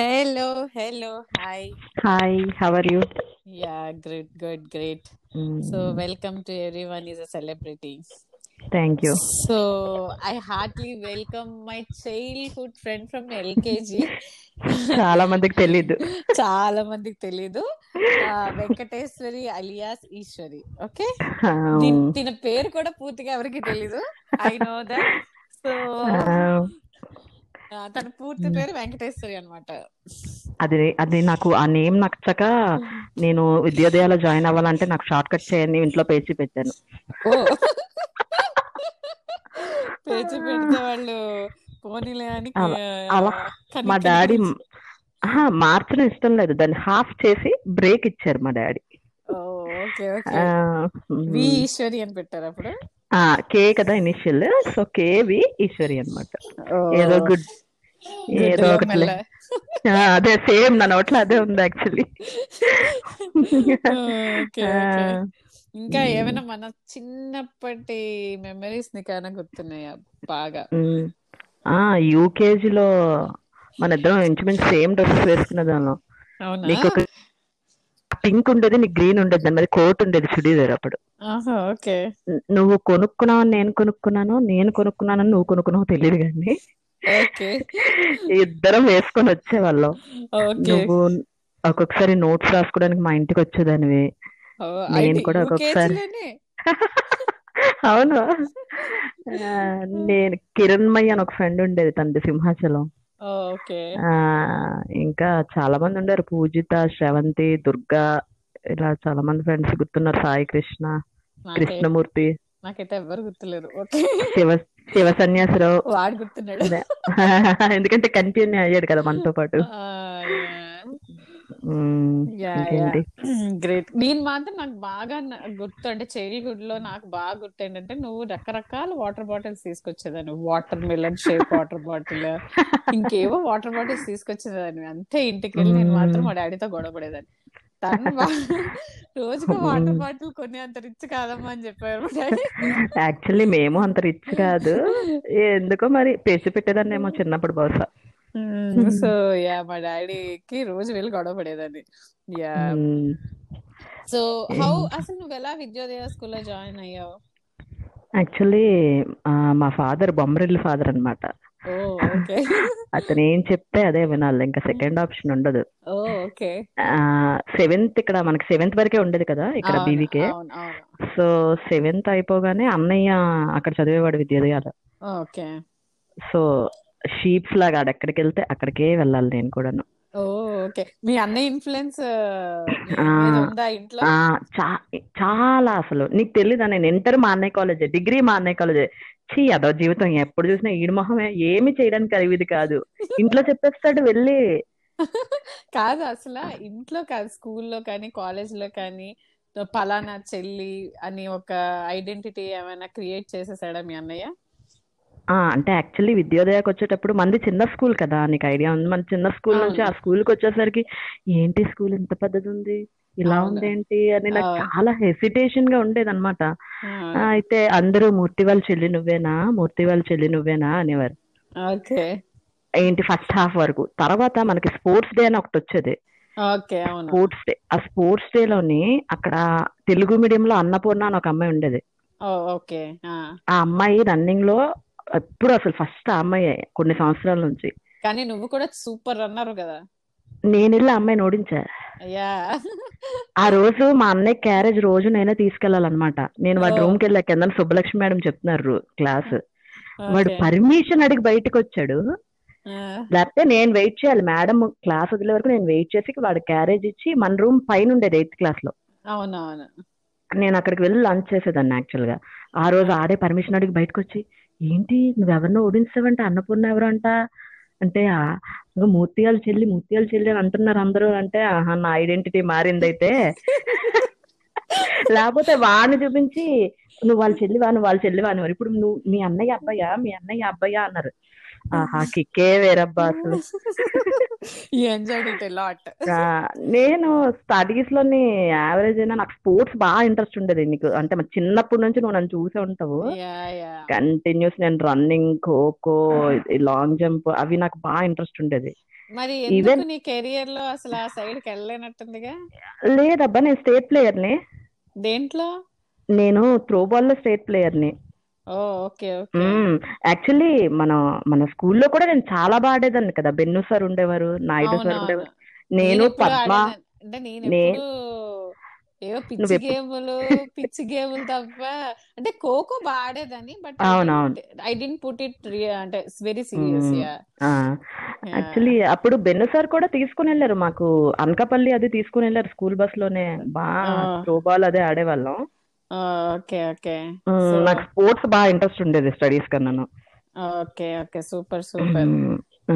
Hello, hello, hi. Hi, how are you? Yeah, great, good, great. So, Mm, welcome to everyone is a celebrity. thank you. So, I heartily welcome my childhood friend from LKG. చాలా మందికి తెలీదు చాలా మందికి తెలీదు Venkateswari alias Eshwari okay తిన పేరు కూడా పూర్తిగా ఎవరికి తెలీదు ఐ నో దట్ సో తన పూర్తి పేరు వెంకటేశ్వరి అన్నమాట. అది అది నాకు ఆ నేమ్ నచ్చక నేను విద్యోదయాలో జాయిన్ అవ్వాలంటే నాకు షార్ట్ కట్ చేయని ఇంట్లో పేచి పెట్టాను. పేచి పెడితే వాళ్ళు పోనీలే అని అలా- మా డాడీ మార్చడం ఇష్టం లేదు. దాన్ని హాఫ్ చేసి బ్రేక్ ఇచ్చారు మా daddy. Okay okay. V Eswari అని పెట్టారు అప్పుడు? కే కదా initial so K V Eswari అనమాట ఏదో గుడ్ ఏదో ఒకటి. అదే సేమ్ నా నోట్లో అదే ఉంది యాక్చువల్లీ ఇంకా ఏమైనా మన చిన్నప్పటి మెమరీస్ నీకు ఏమైనా గుర్తున్నాయా బాగా ఆ యూకేజీలో మన ఇద్దరం ఇంచుమించు సేమ్ డ్రెస్ వేసుకునే దానిలో నీకు పింక్ ఉండేది నీకు గ్రీన్ ఉండేది దాని మీద కోట్ ఉండేది చుడీదార్ అప్పుడు ఆహా ఓకే. నువ్వు కొనుక్కున్నావు నేను కొనుక్కున్నాను నేను కొనుక్కున్నానని నువ్వు కొనుక్కున్నావు తెలియదు కానీ. ఓకే. ఇద్దరం వేసుకొని వచ్చేవాళ్ళం. ఓకే. నువ్వు ఒక్కొక్కసారి నోట్స్ రాసుకోవడానికి మా ఇంటికి వచ్చేదానివి. ఓ, నేను అయితే కూడా ఒక్కొక్కసారి యూకేజీలోనే అవును. ఆ, నేను కిరణ్మయ్య అని ఒక ఫ్రెండ్ ఉండేది తనది సింహాచలం. ఓకే. ఆ ఇంకా చాలా మంది ఉండారు. పూజిత శ్రవంతి దుర్గా ఇలా చాలా మంది ఫ్రెండ్స్ గుర్తున్నారు. సాయి కృష్ణ కృష్ణమూర్తి నాకైతే ఎవ్వరు గుర్తులేరు. శివ శివ సన్యాసరావు. వాడు గుర్తున్నాడు. ఎందుకంటే కంటిన్యూ అయ్యాడు కదా మనతో పాటు. గ్రేట్ నేను మాత్రం నాకు బాగా గుర్తు అంటే చైల్డ్హుడ్లో నాకు బాగా గుర్తు ఏంటంటే నువ్వు రకరకాల water bottles తీసుకొచ్చేదాన్ని water melon shape water bottle ఇంకేవో water bottles తీసుకొచ్చేదాన్ని అంతే ఇంటికి వెళ్ళి నేను మాత్రం మా డాడీతో గొడవ పడేదాన్ని. తను రోజుకు వాటర్ బాటిల్ కొని అంత రిచ్ కాదమ్మా అని చెప్పారు యాక్చువల్లీ మేము అంత రిచ్ కాదు. ఎందుకో మరి పేచి పెట్టేదాన్ని ఏమో చిన్నప్పుడు బహుశా. సో యా మా డాడీకి రోజు వెళ్ళి గొడవ పడేదాన్ని. యా. సో హౌ అసలు నువ్వు ఎలా విద్యోదయ స్కూల్లో జాయిన్ అయ్యావు? యాక్చువల్లీ మా ఫాదర్ బొమ్మరిల్లు ఫాదర్ ఓకే అతను ఏం చెప్తే అదే వినాలి. ఇంకా సెకండ్ ఆప్షన్ ఉండదు. సెవెంత్ ఇక్కడ మనకి సెవెంత్ వరకే ఉండేది కదా ఇక్కడ బీవీకే సో సెవెంత్ అయిపోగానే అన్నయ్య అక్కడ చదివేవాడు విద్యోదయాలు. సో షీప్స్ లాగా ఎక్కడికి వెళ్తే అక్కడికే వెళ్ళాలి నేను కూడాను. ఓకే. మీ అన్నయ్య ఇన్ఫ్లుయెన్స్ ఇంట్లో? చాలా అసలు. నీకు తెలీదా? నేను ఇంటర్ మా అన్నయ్య కాలేజే డిగ్రీ మా అన్నయ్య కాలేజే చీ అదో జీవితం ఎప్పుడు చూసినా ఈడు మొహమే ఏమి చేయడానికి అరివిది కాదు. ఇంట్లో చెప్పేస్తాడు వెళ్ళి. కాదు అసలు ఇంట్లో కాదు స్కూల్లో కానీ కాలేజ్లో కానీ పలానా చెల్లి అని ఒక ఐడెంటిటీ ఏమైనా క్రియేట్ చేసేసాడా మీ అన్నయ్య? ఆ అంటే యాక్చువల్లీ విద్యోదయకు వచ్చేటప్పుడు మంది చిన్న స్కూల్ కదా నీకు ఐడియా ఉంది. మన చిన్న స్కూల్ నుంచి ఆ స్కూల్కి వచ్చేసరికి ఏంటి స్కూల్ ఇంత పెద్దది ఉంది? ఇలా ఉందేంటి అని నాకు చాలా హెసిటేషన్గా ఉండేది అనమాట అయితే అందరూ మూర్తి వాళ్ళ చెల్లి నువ్వేనా? మూర్తి వాళ్ళ చెల్లి నువ్వేనా అనేవారు. ఓకే. ఏంటి ఫస్ట్ హాఫ్ వరకు. తర్వాత మనకి స్పోర్ట్స్ డే అని ఒకటి వచ్చేది. స్పోర్ట్స్ డే ఆ స్పోర్ట్స్ డే లోని అక్కడ తెలుగు మీడియం లో అన్నపూర్ణ అని ఒక అమ్మాయి ఉండేది. Oh okay. ఆ. ఆ అమ్మాయి రన్నింగ్లో ఎప్పుడు అసలు ఫస్ట్ ఆ అమ్మాయి కొన్ని సంవత్సరాల నుంచి. కానీ నువ్వు కూడా సూపర్ అన్నారు కదా. నేను వెళ్ళి అమ్మాయిని ఓడించా. ఆ రోజు మా అన్నయ్య క్యారేజ్ రోజు నేనే తీసుకెళ్ళాలన్నమాట నేను వాడి రూమ్కి వెళ్ళా కింద సుబ్బలక్ష్మి మేడం చెప్తున్నారు క్లాస్. వాడు పర్మిషన్ అడిగి బయటకు వచ్చాడు. లేకపోతే నేను వెయిట్ చేయాలి. మేడం క్లాస్ వదిలే వరకు నేను వెయిట్ చేసి వాడు క్యారేజ్ ఇచ్చి మన రూమ్ పైన ఉండేది ఎయిత్ క్లాస్లో అవునవును. నేను అక్కడికి వెళ్ళి లంచ్ చేసేదాన్ని యాక్చువల్గా ఆ రోజు ఆడే పర్మిషన్ అడిగి బయటకు వచ్చి ఏంటి నువ్వెవరినో ఓడించావంటే అన్నపూర్ణ ఎవరు అంట అంటే "ఆ, ఇంకో మూర్తియాల చెల్లి మూర్తియాల చెల్లి అని అంటున్నారు అందరూ అంటే ఆహా నా ఐడెంటిటీ మారిందైతే. లేకపోతే వాడిని చూపించి నువ్వు వాళ్ళ చెల్లివా నువ్వు వాళ్ళ చెల్లివా అని ఇప్పుడు నువ్వు మీ అన్నయ్య అబ్బాయా మీ అన్నయ్య అబ్బాయా అన్నారు. ఆహా కిక్కే వేరబ్బా అసలు. నేను స్టడీస్లోని యావరేజ్ అయినా నాకు స్పోర్ట్స్ బాగా ఇంట్రెస్ట్ ఉండేది నీకు. అంటే చిన్నప్పటి నుంచి నువ్వు నన్ను చూసే ఉంటావు. కంటిన్యూస్ నేను రన్నింగ్ ఖోఖో లాంగ్ జంప్ అవి నాకు బాగా ఇంట్రెస్ట్ ఉండేది. మరి ఈవెన్ నీ కెరియర్లో అసలు ఆ సైడ్కి వెళ్ళలేనట్టుందిగా? లేదబ్బా నేను స్టేట్ ప్లేయర్ని దేంట్లో? నేను త్రో బాల్లో స్టేట్ ప్లేయర్ని ఓ ఓకే ఓకే. యాక్చువల్లీ మన మన స్కూల్లో కూడా నేను చాలా బాగా ఆడేదాన్ని కదా. బెన్ను సార్ ఉండేవారు నాయుడు సార్ అవునవును ఉండేవారు. నేను నేను ఎప్పుడు పద్మ ఆడేదాన్ని. అంటే నేను నే ఏవో పిచ్చి ఎప్పుడు గేములు పిచ్చి గేములు తప్ప అంటే ఖోఖో ఆడేదాన్ని బట్ ఐ అవునవును didn't I didn't put it అంటే వెరీ సీరియస్ యాక్చువల్లీ అప్పుడు బెన్ను సార్ కూడా తీసుకుని వెళ్ళారు. మాకు అనకాపల్లి అది తీసుకుని వెళ్ళారు. స్కూల్ బస్లోనే బాగా త్రో బాల్ అదే ఆడేవాళ్ళం. ఓకే ఓకే ఉమ్, సో నాకు స్పోర్ట్స్ బాగా ఇంట్రెస్ట్ ఉండేది స్టడీస్ కన్నాను ఓకే ఓకే సూపర్ సూపర్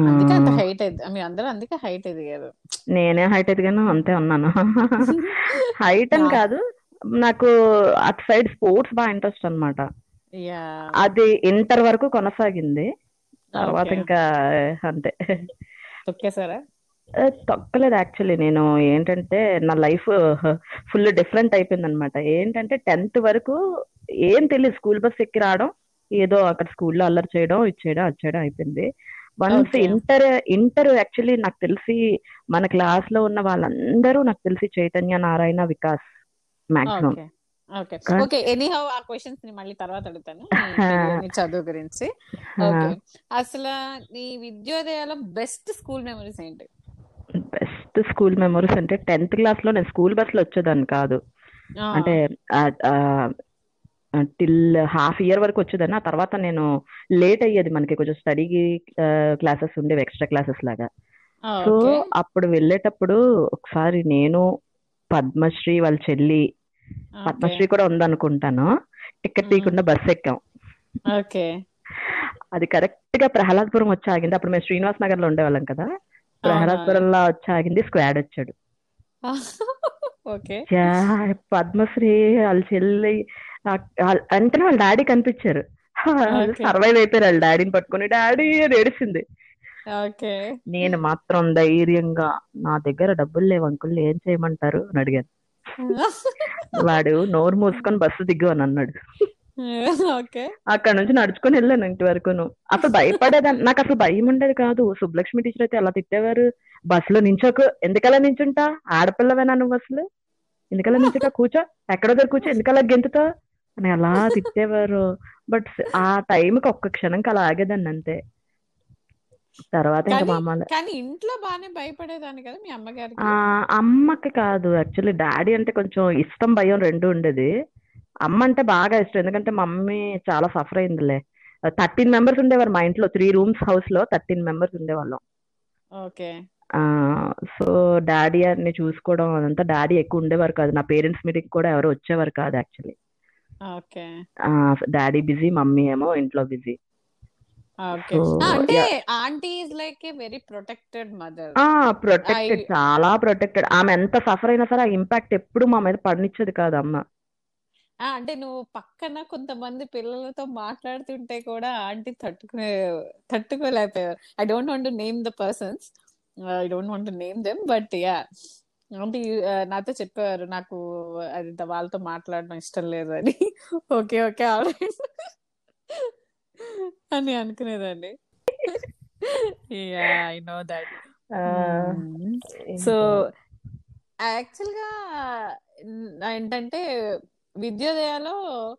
అందుకే అంత హైట్ అందరూ అందుకే హైట్ ఎదిగారు. నేనే హైట్ ఎదిగాను అంతే ఉన్నాను. హైట్ అని కాదు నాకు అటు సైడ్ స్పోర్ట్స్ బాగా ఇంట్రెస్ట్ అన్నమాట. యా అది ఇంటర్ వరకు కొనసాగింది. తర్వాత ఓకే ఇంకా అంతే. తొక్కేసారా తొక్కలేదు యాక్చువల్లీ నేను ఏంటంటే నా లైఫ్ ఫుల్ డిఫరెంట్ అయిపోయింది అనమాట ఏంటంటే టెన్త్ వరకు ఏం తెలియదు స్కూల్ బస్ ఎక్కి రావడం ఏదో అక్కడ స్కూల్లో అల్లరి చేయడం ఇచ్చేయడం వచ్చేయడం అయిపోయింది. వన్స్ ఇంటర్ ఇంటర్ యాక్చువల్లీ నాకు తెలిసి మన క్లాస్లో ఉన్న వాళ్ళందరూ నాకు తెలిసి Chaitanya Narayana Vikas maximum okay anyhow ఆ క్వశ్చన్స్ని మళ్ళీ తర్వాత అడుగుతాను. చదువు గురించి. ఓకే అసలు నీ విద్యోదయాలో బెస్ట్ స్కూల్ మెమరీస్ ఏంటి? బెస్ట్ స్కూల్ మెమరీస్ అంటే టెన్త్ క్లాస్లో నేను స్కూల్ బస్లో వచ్చేదాన్ని కాదు. అంటే టిల్ హాఫ్ ఇయర్ వరకు వచ్చేదాన్ని. ఆ తర్వాత నేను లేట్ అయ్యేది మనకి కొంచెం స్టడీ క్లాసెస్ ఉండేవి ఎక్స్ట్రా క్లాసెస్ లాగా. సో అప్పుడు వెళ్ళేటప్పుడు ఒకసారి నేను పద్మశ్రీ వాళ్ళ చెల్లి పద్మశ్రీ కూడా ఉందనుకుంటాను. టికెట్. తీయకుండా బస్ ఎక్కాం. ఓకే. అది కరెక్ట్గా ప్రహ్లాద్పురం వచ్చి ఆగింది. అప్పుడు మేము శ్రీనివాస్ నగర్లో ఉండేవాళ్ళం కదా. ప్రహ్లాద్పురంలో వచ్చి ఆగింది స్క్వాడ్ వచ్చాడు. ఓకే. పద్మశ్రీ వాళ్ళ చెల్లి ఆ- వాళ్ళ- డాడీ కనిపించారు. సర్వైవ్ అయిపోయారు వాళ్ళ డాడీని పట్టుకుని డాడీ ఏడిసింది. ఓకే. నేను మాత్రం ధైర్యంగా నా దగ్గర డబ్బులు లేవు అంకుల్ ఏం చేయమంటారు? అని అడిగాను. వాడు నోరు మూసుకొని బస్సు దిగు అని అన్నాడు. అక్కడ నుంచి నడుచుకొని వెళ్ళాను ఇంటి వరకును. అసలు భయపడేదాన్ని నాకు అసలు భయం ఉండేది కాదు. సుబ్బలక్ష్మి టీచర్ అయితే ఎలా తిట్టేవారు? బస్సులో నించోకు. ఎందుకలా నించుంటా? ఆడపిల్లవేనా నువ్వు అసలు? ఎందుకలా నించుంటా? కూర్చో. ఎక్కడో దగ్గర కూర్చో. ఎందుకలా గెంతుతావు అని అలా తిట్టేవారు. బట్ ఆ టైంకి ఒక్క క్షణంకి అలా ఆగేదాన్ని అంతే. తర్వాత ఇంకా కానీ ఇంట్లో బాగానే భయపడేదాన్ని కదా మీ అమ్మగారికి? అమ్మకి కాదు. యాక్చువల్లీ డాడీ అంటే కొంచెం ఇష్టం భయం రెండు ఉండేది. అమ్మ అంటే బాగా ఇష్టం. ఎందుకంటే మమ్మీ చాలా సఫర్ అయిందిలే. థర్టీన్ మెంబర్స్ ఉండేవారు మా ఇంట్లో త్రీ రూమ్స్ హౌస్లో థర్టీన్ మెంబర్స్ ఉండేవాళ్ళం. ఓకే. ఆ సో డాడీ అన్ని చూసుకోవడం అదంతా డాడీ ఎక్కువ ఉండేవారు కాదు. నా పేరెంట్స్ మీటింగ్ కూడా ఎవరు వచ్చేవారు కాదు actually okay. Daddy busy mummy ఏమో ఇంట్లో బిజీ ఓకే. సో అంటే aunty is like a very protected mother ఆ ప్రొటెక్టెడ్ చాలా ప్రొటెక్టెడ్ ఆమె ఎంత సఫర్ అయినా సరే ఆ ఇంపాక్ట్ ఎప్పుడు మా మీద పడనిచ్చేది కాదు అమ్మ. అంటే నువ్వు పక్కన కొంతమంది పిల్లలతో మాట్లాడుతుంటే కూడా ఆంటీ తట్టుకునే తట్టుకోలేకపోయారు. I don't want name the persons I don't want name them but yeah aunty నాతో చెప్పారు నాకు అది వాళ్ళతో మాట్లాడడం ఇష్టం లేదు అని. ఓకే ఓకే ఆవిడ అని అనుకునేదండి yeah I know that so యాక్చువల్గా ఏంటంటే విద్యోదయాలో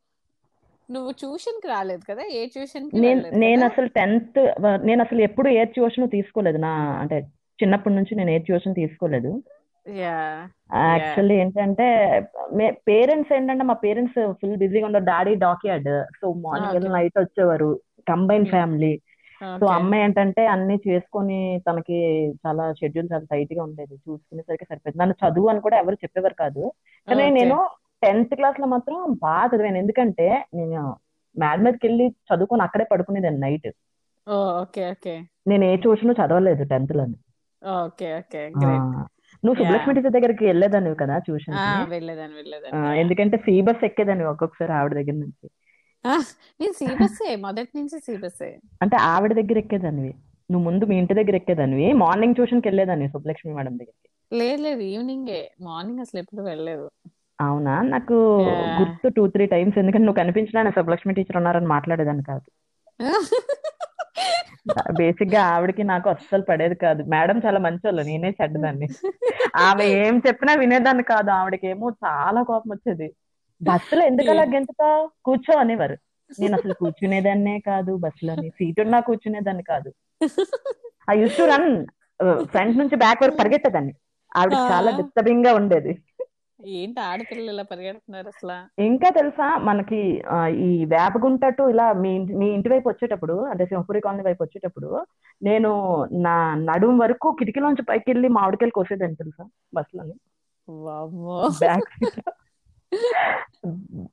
నువ్వు ట్యూషన్కి రాలేదు కదా? ఏ ట్యూషన్ నేను అసలు టెన్త్ నేను అసలు ఎప్పుడు ఏ ట్యూషన్ తీసుకోలేదు. నా అంటే చిన్నప్పటి నుంచి నేను ఏ ట్యూషన్ తీసుకోలేదు. యాక్చువల్లీ ఏంటంటే పేరెంట్స్ ఏంటంటే మా పేరెంట్స్ ఫుల్ బిజీగా ఉండరు డాడీ డాక్యార్డ్. సో మార్నింగ్ వెళ్ళి నైట్ వచ్చేవారు. Combine family. సో అమ్మాయి ఏంటంటే అన్ని చేసుకొని తనకి చాలా షెడ్యూల్ చాలా టైట్గా ఉండేది. చూసుకునేసరికి సరిపోయింది. నన్ను చదువు అని కూడా ఎవరు చెప్పేవారు కాదు. కానీ నేను టెన్త్ క్లాస్లో మాత్రం బాగా చదివాను. ఎందుకంటే నేను మేడ మీదకి వెళ్ళి చదువుకొని అక్కడే పడుకునేదాన్ని నైట్. Okay okay. నేను ఏ ట్యూషన్ చదవలేదు టెన్త్ ఓకే ఓకే గ్రేట్. నువ్వు సుబ్బలక్ష్మి టీచర్ దగ్గరికి వెళ్ళేదానివి కదా ట్యూషన్ వెళ్ళేదాన్ని వెళ్ళేదాన్ని. ఎందుకంటే ఫ్రీ బస్ ఎక్కేదాన్ని ఒక్కొక్కసారి ఆవిడ దగ్గర నుంచి. నేను సిబిఎస్ఏ మొదటి నుంచి సిబిఎస్ఏ అంటే ఆవిడ దగ్గర ఎక్కేదానివి. నువ్వు ముందు మీ ఇంటి దగ్గర ఎక్కేదానివి. మార్నింగ్ ట్యూషన్కి వెళ్ళేదాన్ని సుబ్బలక్ష్మి మేడం దగ్గరికి. లేదు లేదు ఈవినింగే. మార్నింగ్ అసలు ఎప్పుడు వెళ్ళలేదు. అవునా? నాకు గుర్తు టూ త్రీ టైమ్స్ ఎందుకంటే నువ్వు కనిపించినా నేను సుబ్బలక్ష్మి టీచర్ ఉన్నారని మాట్లాడేదాన్ని కాదు. బేసిక్గా ఆవిడకి నాకు అస్సలు పడేది కాదు. మేడం చాలా మంచోళ్ళు నేనే చెడ్డదాన్ని. ఆమె ఏం చెప్పినా వినేదాన్ని కాదు. ఆవిడకేమో చాలా కోపం వచ్చేది. బస్సులో ఎందుకు అలా గెంతుతా కూర్చో అనేవారు. నేను అసలు కూర్చునేదాన్నే కాదు బస్సులోని. సీట్ ఉన్నా కూర్చునేదాన్ని కాదు. I use to run front నుంచి బ్యాక్ వరకు పరిగెట్టేదాన్ని ఆవిడ చాలా. డిస్టర్బింగ్గా ఉండేది. ఏంటి ఆడపిల్లలు ఇలా పరిగెడుతున్నారు అసలు? ఇంకా తెలుసా మనకి ఈ వేపగుంట టు ఇలా మీ ఇంటి- మీ ఇంటి వైపు వచ్చేటప్పుడు అంటే సింహపురి కాలనీ వైపు వచ్చేటప్పుడు నేను నా నడుం వరకు కిటికీలోంచి పైకి వెళ్ళి మామిడికాయలు కోసేదాన్ని తెలుసా బస్సులోని బ్యాక్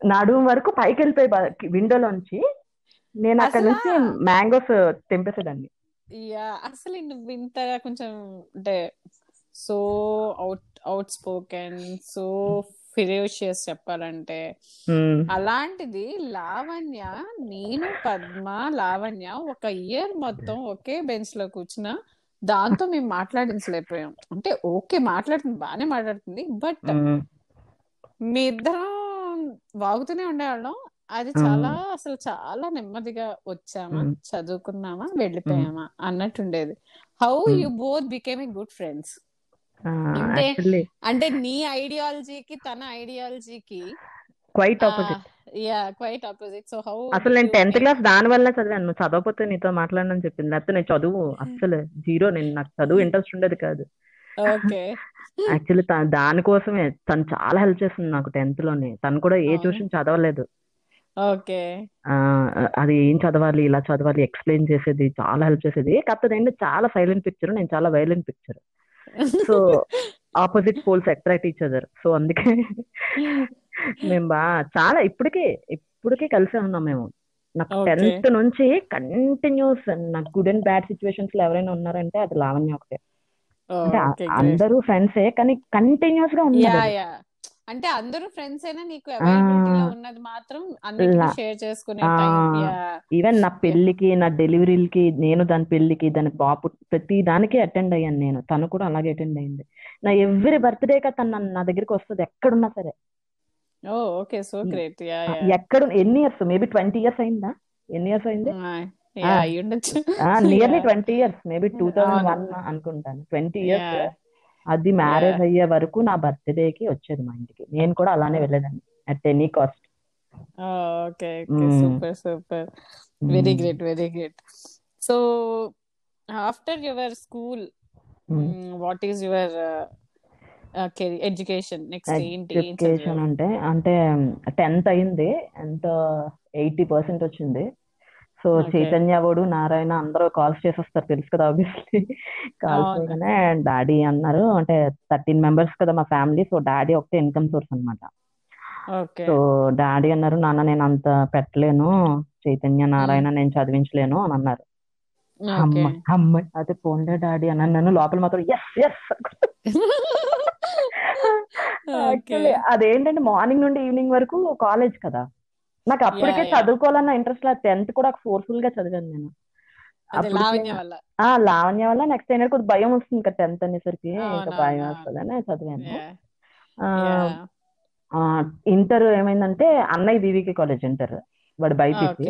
నడుం వరకు పైకి వెళ్ళిపోయి విండోలోంచి నేను అక్కడ? నుంచి మ్యాంగోస్ తెంపేసేదాన్ని. అసలు నువ్వు ఇంతగా కొంచెం అంటే so out out spoken so ferocious చెప్పాలంటే. అలాంటిది లావణ్య నేను పద్మ లావణ్య ఒక ఇయర్ మొత్తం ఒకే బెంచ్లో కూర్చున్న. దాంతో మేము మాట్లాడించలేకపోయాం. అంటే ఓకే మాట్లాడుతుంది బాగానే మాట్లాడుతుంది బట్ మీ ఇద్దరం వాగుతూనే ఉండేవాళ్ళం. అది చాలా అసలు చాలా నెమ్మదిగా వచ్చామా. చదువుకున్నామా వెళ్ళిపోయామా అన్నట్టుండేది. How. You both became a good friends అంటే- అంటే నీ ఐడియాలజీకి తన ఐడియాలజీకి quite opposite ya quite opposite so how అసలు నేను టెన్త్ క్లాస్ దాని వల్ల చదివాను. నువ్వు చదవకపోతే నీతో మాట్లాడనని చెప్పింది. లేకపోతే నేను చదువు అస్సలు జీరో. నేను నాకు చదువు ఇంట్రెస్ట్ ఉండేది కాదు. ఓకే యాక్చువల్లీ దానికోసమే తను చాలా హెల్ప్ చేసింది నాకు టెన్త్లోనే. తను కూడా ఏ? ట్యూషన్ చదవలేదు. ఓకే ఆ అది ఏం చదవాలి ఇలా చదవాలి ఎక్స్ప్లెయిన్ చేసేది చాలా హెల్ప్ చేసేది. కాకపోతే ఏంటంటే చాలా సైలెంట్ పిక్చర్ నేను చాలా violent picture so opposite poles attract each other so అందుకే మేము బా చాలా ఇప్పటికే ఇప్పటికే కలిసే ఉన్నాం మేము. నాకు. టెన్త్ నుంచి కంటిన్యూస్ నాకు గుడ్ అండ్ బ్యాడ్ సిచ్యువేషన్స్లో ఎవరైనా ఉన్నారంటే అది లావణ్య ఒకటే. అంటే అందరూ ఫ్రెండ్సే కానీ కంటిన్యూస్గా ఉన్నారు. అంటే అందరూ ఫ్రెండ్స్ అయినా నీకు ఉన్నది మాత్రం షేర్ చేసుకునే ఈవెన్ నా పెళ్ళికి నా డెలివరీలకి నేను దాని పెళ్ళికి దాని బాబు ప్రతి దానికి అటెండ్ అయ్యాను నేను. తను కూడా అలాగే అటెండ్ అయింది. నా ఎవ్రీ బర్త్డేగా తను నన్ను- నా దగ్గరికి వస్తుంది ఎక్కడున్నా సరే. Oh okay so great ya ఎక్కడ ఎన్ని ఇయర్స్ మేబీ ట్వంటీ ఇయర్స్ అయిందా? ఎన్ని ఇయర్స్ అయింది? Nearly. Twenty years maybe two thousand one. అనుకుంటాను. Twenty years. అది మ్యారేజ్. అయ్యే వరకు నా బర్త్డే కి వచ్చేది మా ఇంటికి. నేను కూడా అలానే వెళ్ళేదాన్ని at any cost okay. Super super very great very great so after your school what is your education next ఏంటి ఎడ్యుకేషన్? అంటే అంటే టెన్త్ అయింది. ఎంత ఎయిటీ పర్సెంట్ వచ్చింది. సో. చైతన్య వాడు నారాయణ అందరూ కాల్స్ చేసేస్తారు. తెలుసు కదా ఆబ్వియస్లీ కాల్స్. చేయగానే డాడీ అన్నారు. అంటే థర్టీన్ మెంబర్స్ కదా మా ఫ్యామిలీ. సో డాడీ ఒకటే ఇన్కమ్ సోర్స్ అన్నమాట. ఓకే. సో డాడీ అన్నారు నాన్న నేను అంత పెట్టలేను. చైతన్య నారాయణ నేను చదివించలేను. అని అన్నారు. అమ్మ అమ్మ అదే పోన్లే డాడీ అన్నాను. నన్ను లోపల మాత్రం ఎస్ ఎస్ అదేంటంటే మార్నింగ్ నుండి ఈవినింగ్ వరకు కాలేజ్ కదా. నాకు అప్పటికే. చదువుకోవాలన్న ఇంట్రెస్ట్ లేదు టెన్త్ కూడా ఫోర్స్ఫుల్గా చదివాను నేను. ఆ లావణ్య వల్ల నెక్స్ట్ అయినా కొద్ది భయం వస్తుంది కదా టెన్త్ అనేసరికి. ఇంకా భయం. వస్తుందని చదివాను. ఇంటర్ ఏమైందంటే అన్నయ్య బీవీకే కాలేజ్ ఇంటర్. వాడు బైపీసీ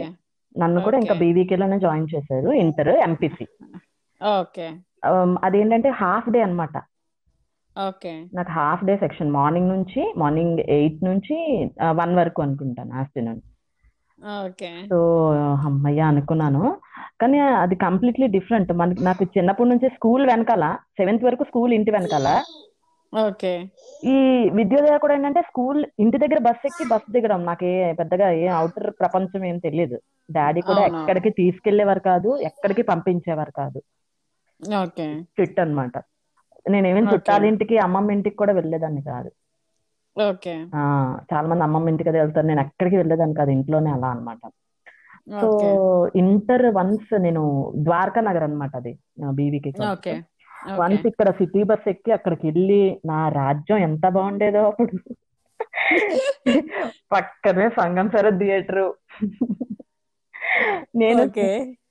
నన్ను కూడా ఇంకా Okay. బీవీకేలోనే జాయిన్ చేశారు ఇంటర్ ఎంపీసీ అదేంటంటే హాఫ్ డే అన్నమాట. ఓకే. నాకు హాఫ్ డే సెక్షన్ మార్నింగ్ నుంచి మార్నింగ్ ఎయిట్ నుంచి వన్ వరకు అనుకుంటాను ఆఫ్టర్నూన్. సో అమ్మయ్య అనుకున్నాను. కానీ అది కంప్లీట్లీ డిఫరెంట్. మనకి నాకు చిన్నప్పటి నుంచి స్కూల్ వెనకాల సెవెంత్ వరకు స్కూల్ ఇంటి వెనకాల. ఓకే. ఈ విద్యోదయ కూడా ఏంటంటే స్కూల్ ఇంటి దగ్గర బస్ ఎక్కి బస్ దిగడం. నాకు ఏ పెద్దగా ఏ అవుటర్ ప్రపంచం ఏం తెలియదు డాడీ కూడా. ఎక్కడికి తీసుకెళ్ళేవారు కాదు ఎక్కడికి పంపించేవారు కాదు. ఓకే. ఫిట్ అన్నమాట. నేనేమేం Okay. చుట్టాల ఇంటికి అమ్మమ్మ ఇంటికి కూడా వెళ్ళేదాన్ని కాదు. ఓకే. చాలా మంది అమ్మమ్మ ఇంటికి అది వెళ్తారు. నేను ఎక్కడికి వెళ్ళేదాన్ని కాదు ఇంట్లోనే అలా అన్నమాట. సో ఇంటర్ వన్స్ నేను ద్వారకా నగర్ అన్నమాట అది బీవీకి వన్స్ ఇక్కడ సిటీ బస్ ఎక్కి అక్కడికి వెళ్ళి నా రాజ్యం ఎంత బాగుండేదో అప్పుడు. పక్కనే సంగం సర థియేటర్. నేను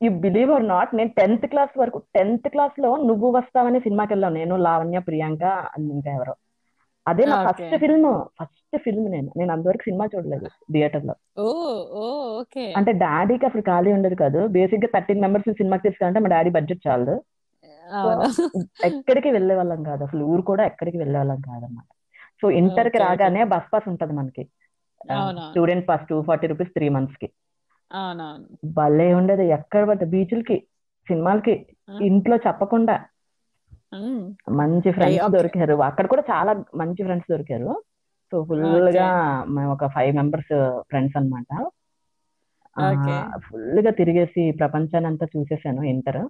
యు బిలీవ్ ఆర్ నాట్ నేను టెన్త్ క్లాస్ వరకు టెన్త్ క్లాస్లో నువ్వు వస్తావనే సినిమాకి వెళ్ళాను నేను లావణ్య ప్రియాంక ఇంకా ఎవరో. అదే నా ఫస్ట్ ఫిల్మ్ ఫస్ట్ ఫిల్మ్ నేను. నేను అంతవరకు సినిమా చూడలేదు థియేటర్లో. అంటే డాడీకి అసలు ఖాళీ ఉండదు కాదు. బేసిక్గా థర్టీన్ మెంబర్స్ సినిమాకి తీసుకెళ్ళాలంటే మా డాడీ బడ్జెట్ చాలదు. ఎక్కడికి వెళ్ళే వాళ్ళం కాదు. అసలు ఊరు కూడా ఎక్కడికి వెళ్ళే వాళ్ళం కాదన్నమాట. సో ఇంటర్కి రాగానే బస్ పాస్ ఉంటది మనకి. Student pass two forty rupees three మంత్స్కి. అవునవును. భలే ఉండేది. ఎక్కడ పడితే బీచ్లకి సినిమాలకి ఇంట్లో చెప్పకుండా. మంచి ఫ్రెండ్స్ దొరికారు. అక్కడ కూడా చాలా మంచి ఫ్రెండ్స్ దొరికారు. సో ఫుల్గా మేము ఒక ఫైవ్ మెంబర్స్ ఫ్రెండ్స్ అన్నమాట. ఓకే. ఫుల్గా తిరిగేసి ప్రపంచాన్ని అంతా చూసేసాను ఇంటర్.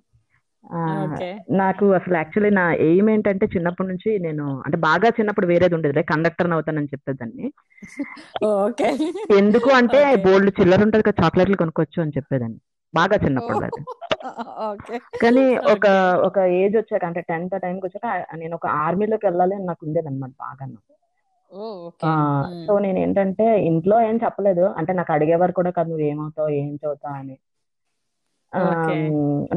నాకు అసలు యాక్చువల్లీ నా ఎయిమ్ ఏంటంటే చిన్నప్పటి నుంచి నేను అంటే బాగా చిన్నప్పుడు వేరేది ఉండేది కండక్టర్ అవుతానని చెప్పేదాన్ని ఓకే. ఎందుకు అంటే బోల్డ్ చిల్లర ఉంటుంది కదా చాక్లెట్లు కొనుక్కోవచ్చు అని చెప్పేదాన్ని. బాగా చిన్నప్పుడు అది. కానీ ఒక ఒక ఏజ్ వచ్చాక అంటే టెన్త్ టైంకి వచ్చాక నేను ఒక ఆర్మీలోకి వెళ్ళాలి అని నాకు ఉండేది అనమాట బాగా. సో నేను ఏంటంటే ఇంట్లో ఏం చెప్పలేదు. అంటే నాకు అడిగేవారు కూడా కాదు నువ్వు ఏమవుతావు ఏం చదువుతావు అని.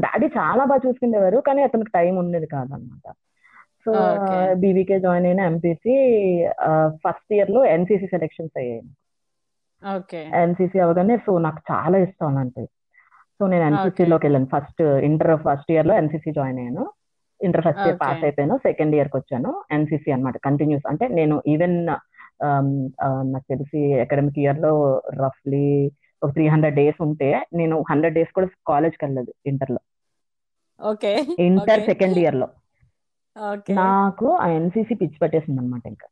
డాడీ చాలా బాగా చూసుకునేవారు కానీ అతనికి టైం ఉండేది కాదనమాట. సో బీవీకే జాయిన్ అయిన ఎంపీసీ ఫస్ట్ ఇయర్లో ఎన్సీసీ సెలెక్షన్స్ అయ్యాయి. ఎన్సీసీ అవగానే సో నాకు చాలా ఇష్టం అలాంటివి సో నేను ఎన్సీసీలోకి వెళ్ళాను. ఫస్ట్ ఇంటర్ ఫస్ట్ ఇయర్లో ఎన్సీసీ జాయిన్ అయ్యాను. ఇంటర్ ఫస్ట్ ఇయర్ పాస్ అయిపోయాను. సెకండ్ ఇయర్కి వచ్చాను ఎన్సీసీ అన్నమాట కంటిన్యూస్ అంటే నేను ఈవెన్ నాకు తెలిసి అకాడమిక్ ఇయర్లో రఫ్లీ ఒక త్రీ హండ్రెడ్ డేస్ ఉంటే నేను హండ్రెడ్ డేస్ కూడా కాలేజ్కి వెళ్ళలేదు ఇంటర్లో. ఓకే. ఇంటర్ సెకండ్ ఇయర్లో. నాకు ఆ ఎన్సీసీ పిచ్చి పట్టేసింది అనమాట ఇంకా.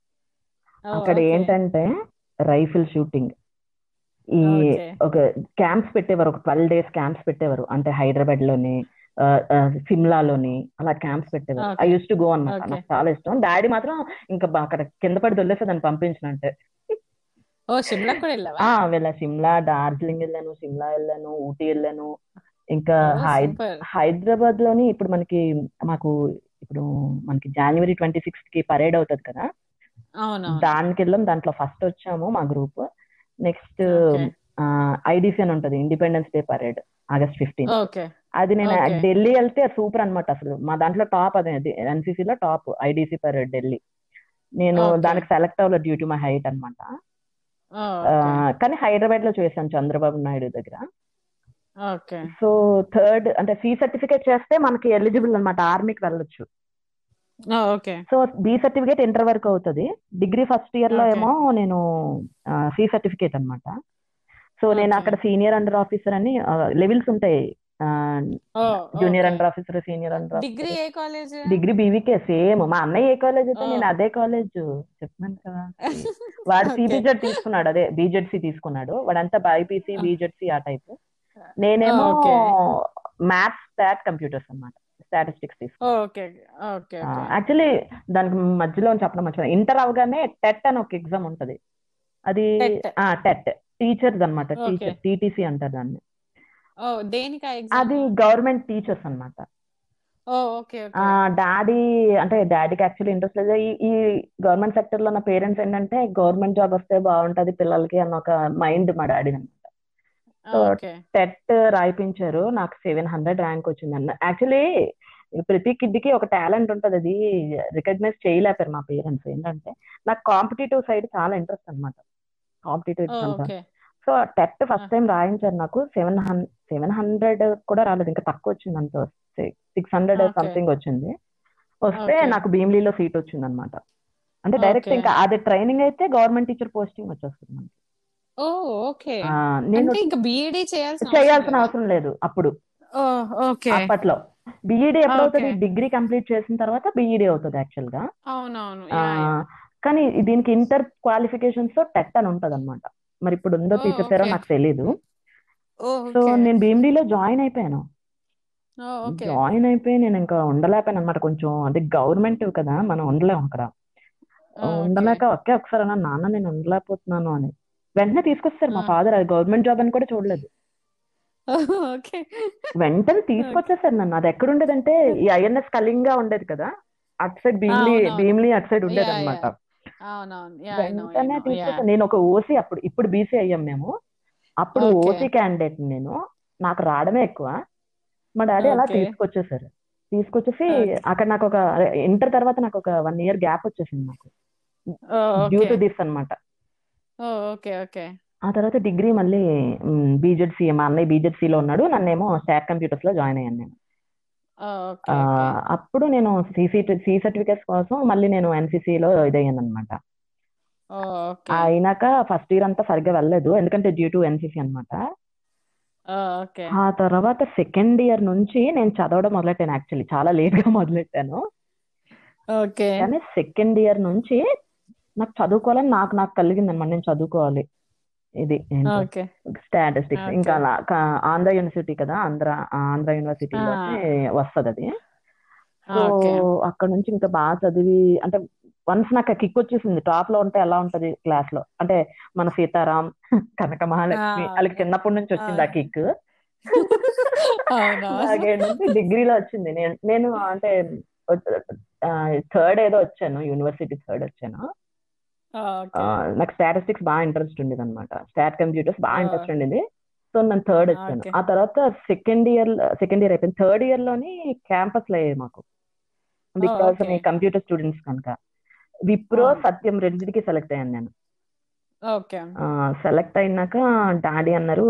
అక్కడ ఏంటంటే రైఫిల్ షూటింగ్ ఈ ఒక క్యాంప్స్ పెట్టేవారు ఒక ట్వెల్వ్ డేస్ క్యాంప్స్ పెట్టేవారు. అంటే హైదరాబాద్లోని సిమ్లాలోని అలా క్యాంప్స్ పెట్టేవారు. ఐ యూస్ టు గో అన్నమాట. ఓకే. నాకు చాలా ఇష్టం. డాడీ మాత్రం ఇంకా అక్కడ కింద పడి దొల్లేస్తే దాన్ని పంపించినంటే వెళ్ళా. సిమ్లా డార్జిలింగ్ వెళ్ళాను సిమ్లా వెళ్ళాను ఊటీ వెళ్ళాను. ఇంకా హైదరాబాద్లోని ఇప్పుడు మనకి మాకు ఇప్పుడు మనకి జనవరి ట్వంటీ సిక్స్త్కి పరేడ్ అవుతుంది కదా? దానికి వెళ్ళాం. దాంట్లో ఫస్ట్ వచ్చాము మా గ్రూప్ నెక్స్ట్ ఐడిసి అని ఉంటది. Independence day parade August fifteen అది నేను ఢిల్లీ వెళ్తే సూపర్ అన్నమాట అసలు. మా దాంట్లో టాప్ అదే. ఎన్సీసీ లో టాప్ ఐడిసి పరేడ్ ఢిల్లీ. నేను దానికి సెలెక్ట్ అవ్వలేదు డ్యూ టు మై హైట్ అనమాట కానీ హైదరాబాద్లో చేశాను చంద్రబాబు నాయుడు దగ్గర. ఓకే. సో థర్డ్ అంటే సి సర్టిఫికేట్ చేస్తే మనకి ఎలిజిబుల్ అనమాట ఆర్మీకి వెళ్ళొచ్చు. సో బి సర్టిఫికేట్ ఇంటర్ వరకు అవుతుంది. డిగ్రీ ఫస్ట్ ఇయర్లో ఏమో నేను సి సర్టిఫికేట్ అన్నమాట. సో నేను అక్కడ సీనియర్ అండర్ ఆఫీసర్ అని లెవెల్స్ ఉంటాయి. Junior under officer senior under degree ఏ కాలేజ్ డిగ్రీ బీవీకే సేమ్ మా అన్నయ్య ఏ కాలేజ్ అయితే నేను అదే కాలేజ్ చెప్తున్నాను కదా. వాడు సిబిజెడ్ తీసుకున్నాడు అదే బీజెడ్సీ తీసుకున్నాడు. వాడంతా బైపీసీ బీజెడ్సీ ఆ టైప్ ఓ నేనేమో మ్యాథ్స్ స్టాట్ కంప్యూటర్స్ అన్నమాట. స్టాటిస్టిక్స్ తీసుకున్నాను యాక్చువల్లీ దానికి మధ్యలో చెప్పడం మర్చిపోయాను. ఇంటర్ అవగానే టెట్ అని ఒక ఎగ్జామ్ ఉంటది. అది టెట్ టెట్ టీచర్స్ అన్నమాట ఓకే టీచర్ టీటీసీ అంటారు దాన్ని. దేనికి అది గవర్నమెంట్ టీచర్స్ ఓకే డాడీ అంటే డాడీకి యాక్చువల్లీ ఇంట్రెస్ట్ లేదు. ఈ గవర్నమెంట్ సెక్టర్లో నా పేరెంట్స్ ఏంటంటే గవర్నమెంట్ జాబ్ వస్తే బాగుంటది పిల్లలకి అన్న ఒక మైండ్ మా డాడీ అనమాట సో టెట్ రాయిపించారు. నాకు సెవెన్ హండ్రెడ్ ర్యాంక్ వచ్చింది అన్న. యాక్చువల్లీ ప్రతి కిడ్కి ఒక టాలెంట్ ఉంటది. అది రికగ్నైజ్ చేయలేపారు మా పేరెంట్స్. ఏంటంటే నాకు కాంపిటేటివ్ సైడ్ చాలా ఇంట్రెస్ట్ అనమాట competitive exams so TET first time రాయించారు నాకు. సెవెన్ హండ్రెడ్ సెవెన్ హండ్రెడ్ కూడా రాలేదు. ఇంకా తక్కువ వచ్చింది అంత. సిక్స్ హండ్రెడ్ సంథింగ్ వచ్చింది. వస్తే నాకు భీమ్లీలో సీట్ వచ్చింది అనమాట అంటే డైరెక్ట్ ఇంకా అది ట్రైనింగ్ అయితే గవర్నమెంట్ టీచర్ పోస్టింగ్ వచ్చేస్తుంది నేను చేయాల్సిన అవసరం లేదా? అప్పుడు. అప్పట్లో. బీఈడి ఎప్పుడు అవుతుంది? డిగ్రీ కంప్లీట్ చేసిన తర్వాత బీఈడి అవుతుంది యాక్చువల్గా కానీ దీనికి ఇంటర్ క్వాలిఫికేషన్స్తో టెట్ అని ఉంటది అనమాట మరి ఇప్పుడు ఉందో తీసేసారో నాకు తెలీదు. సో నేను భీమ్లీలో జాయిన్ అయిపోయాను. జాయిన్ అయిపోయి నేను ఇంకా ఉండలేకపోయాను అనమాట కొంచెం అంటే గవర్నమెంట్ కదా మనం ఉండలేం అక్కడ. ఉండలేక ఒకే ఒకసారి అన్నా నాన్న నేను ఉండలేకపోతున్నాను అని. వెంటనే తీసుకొస్తారు మా. ఫాదర్. అది గవర్నమెంట్ జాబ్ అని కూడా చూడలేదు. వెంటనే తీసుకొచ్చేసారు నన్ను. అది ఎక్కడ ఉండేదంటే ఈ ఐఎన్ఎస్ కళింగ ఉండేది కదా అటు సైడ్ భీమ్లీ భీమ్లీ అటు సైడ్ ఉండేది అనమాట వెంటనే నో యా తీసుకొచ్చారు నేను ఒక ఓసీ అప్పుడు ఇప్పుడు బీసీ అయ్యాం మేము. అప్పుడు ఓసీ క్యాండిడేట్ నేను నాకు రావడమే ఎక్కువ. మా డాడీ అలా తీసుకొచ్చేసారు. తీసుకొచ్చేసి అక్కడ నాకు ఒక ఇంటర్ తర్వాత నాకు ఒక వన్ ఇయర్ గ్యాప్ వచ్చేసింది నాకు డ్యూ టు దిస్ అన్నమాట. ఓ ఓకే ఓకే ఆ తర్వాత డిగ్రీ మళ్ళీ బీజెడ్సీ మా అన్నయ్య BZC లో ఉన్నాడు. నన్నేమో స్టాక్ కంప్యూటర్స్లో జాయిన్ అయ్యాను నేను. అప్పుడు నేను సిసి సి సర్టిఫికేట్స్ కోసం మళ్ళీ నేను NCC లో ఇదయ్యాను అనమాట అయినాక ఫస్ట్ ఇయర్ అంతా సరిగ్గా వెళ్ళలేదు. ఎందుకంటే డ్యూ టు ఎన్సీసీ అనమాట ఆ తర్వాత సెకండ్ ఇయర్ నుంచి నేను చదవడం మొదలెట్టాను యాక్చువల్లీ. చాలా లేట్గా మొదలెట్టాను కానీ సెకండ్ ఇయర్ నుంచి నాకు చదువుకోవాలని నాకు నాకు కలిగింది అనమాట నేను చదువుకోవాలి. ఇది స్టాటిస్టిక్స్. ఇంకా అలా ఆంధ్ర యూనివర్సిటీ కదా ఆంధ్ర ఆంధ్ర యూనివర్సిటీలోనే వస్తుంది అది. సో అక్కడ నుంచి ఇంకా బాగా చదివి అంటే వన్స్ నాకు కిక్ వచ్చేసింది టాప్లో ఉంటే ఎలా ఉంటది క్లాస్లో? అంటే మన సీతారాం కనక మహాలక్ష్మి వాళ్ళకి చిన్నప్పటి నుంచి వచ్చింది ఆ కిక్ డిగ్రీలో వచ్చింది. నేను నేను అంటే థర్డ్ ఏదో వచ్చాను యూనివర్సిటీ థర్డ్ వచ్చాను. నాకు స్టాటిస్టిక్స్ బాగా ఇంట్రెస్ట్ ఉండేది అనమాట స్టాట్ కంప్యూటర్స్ బాగా ఇంట్రెస్ట్ ఉండేది. సో నేను థర్డ్ వచ్చాను. ఆ తర్వాత సెకండ్ ఇయర్ సెకండ్ ఇయర్ అయిపోయింది. థర్డ్ ఇయర్లోని క్యాంపస్లో అయ్యాయి మాకు. బికాస్ మీ కంప్యూటర్ స్టూడెంట్స్ కనుక. విప్రో సత్యం రెండింటికి సెలెక్ట్ అయ్యాను నేను. సెలెక్ట్ అయినాక డాడీ అన్నారు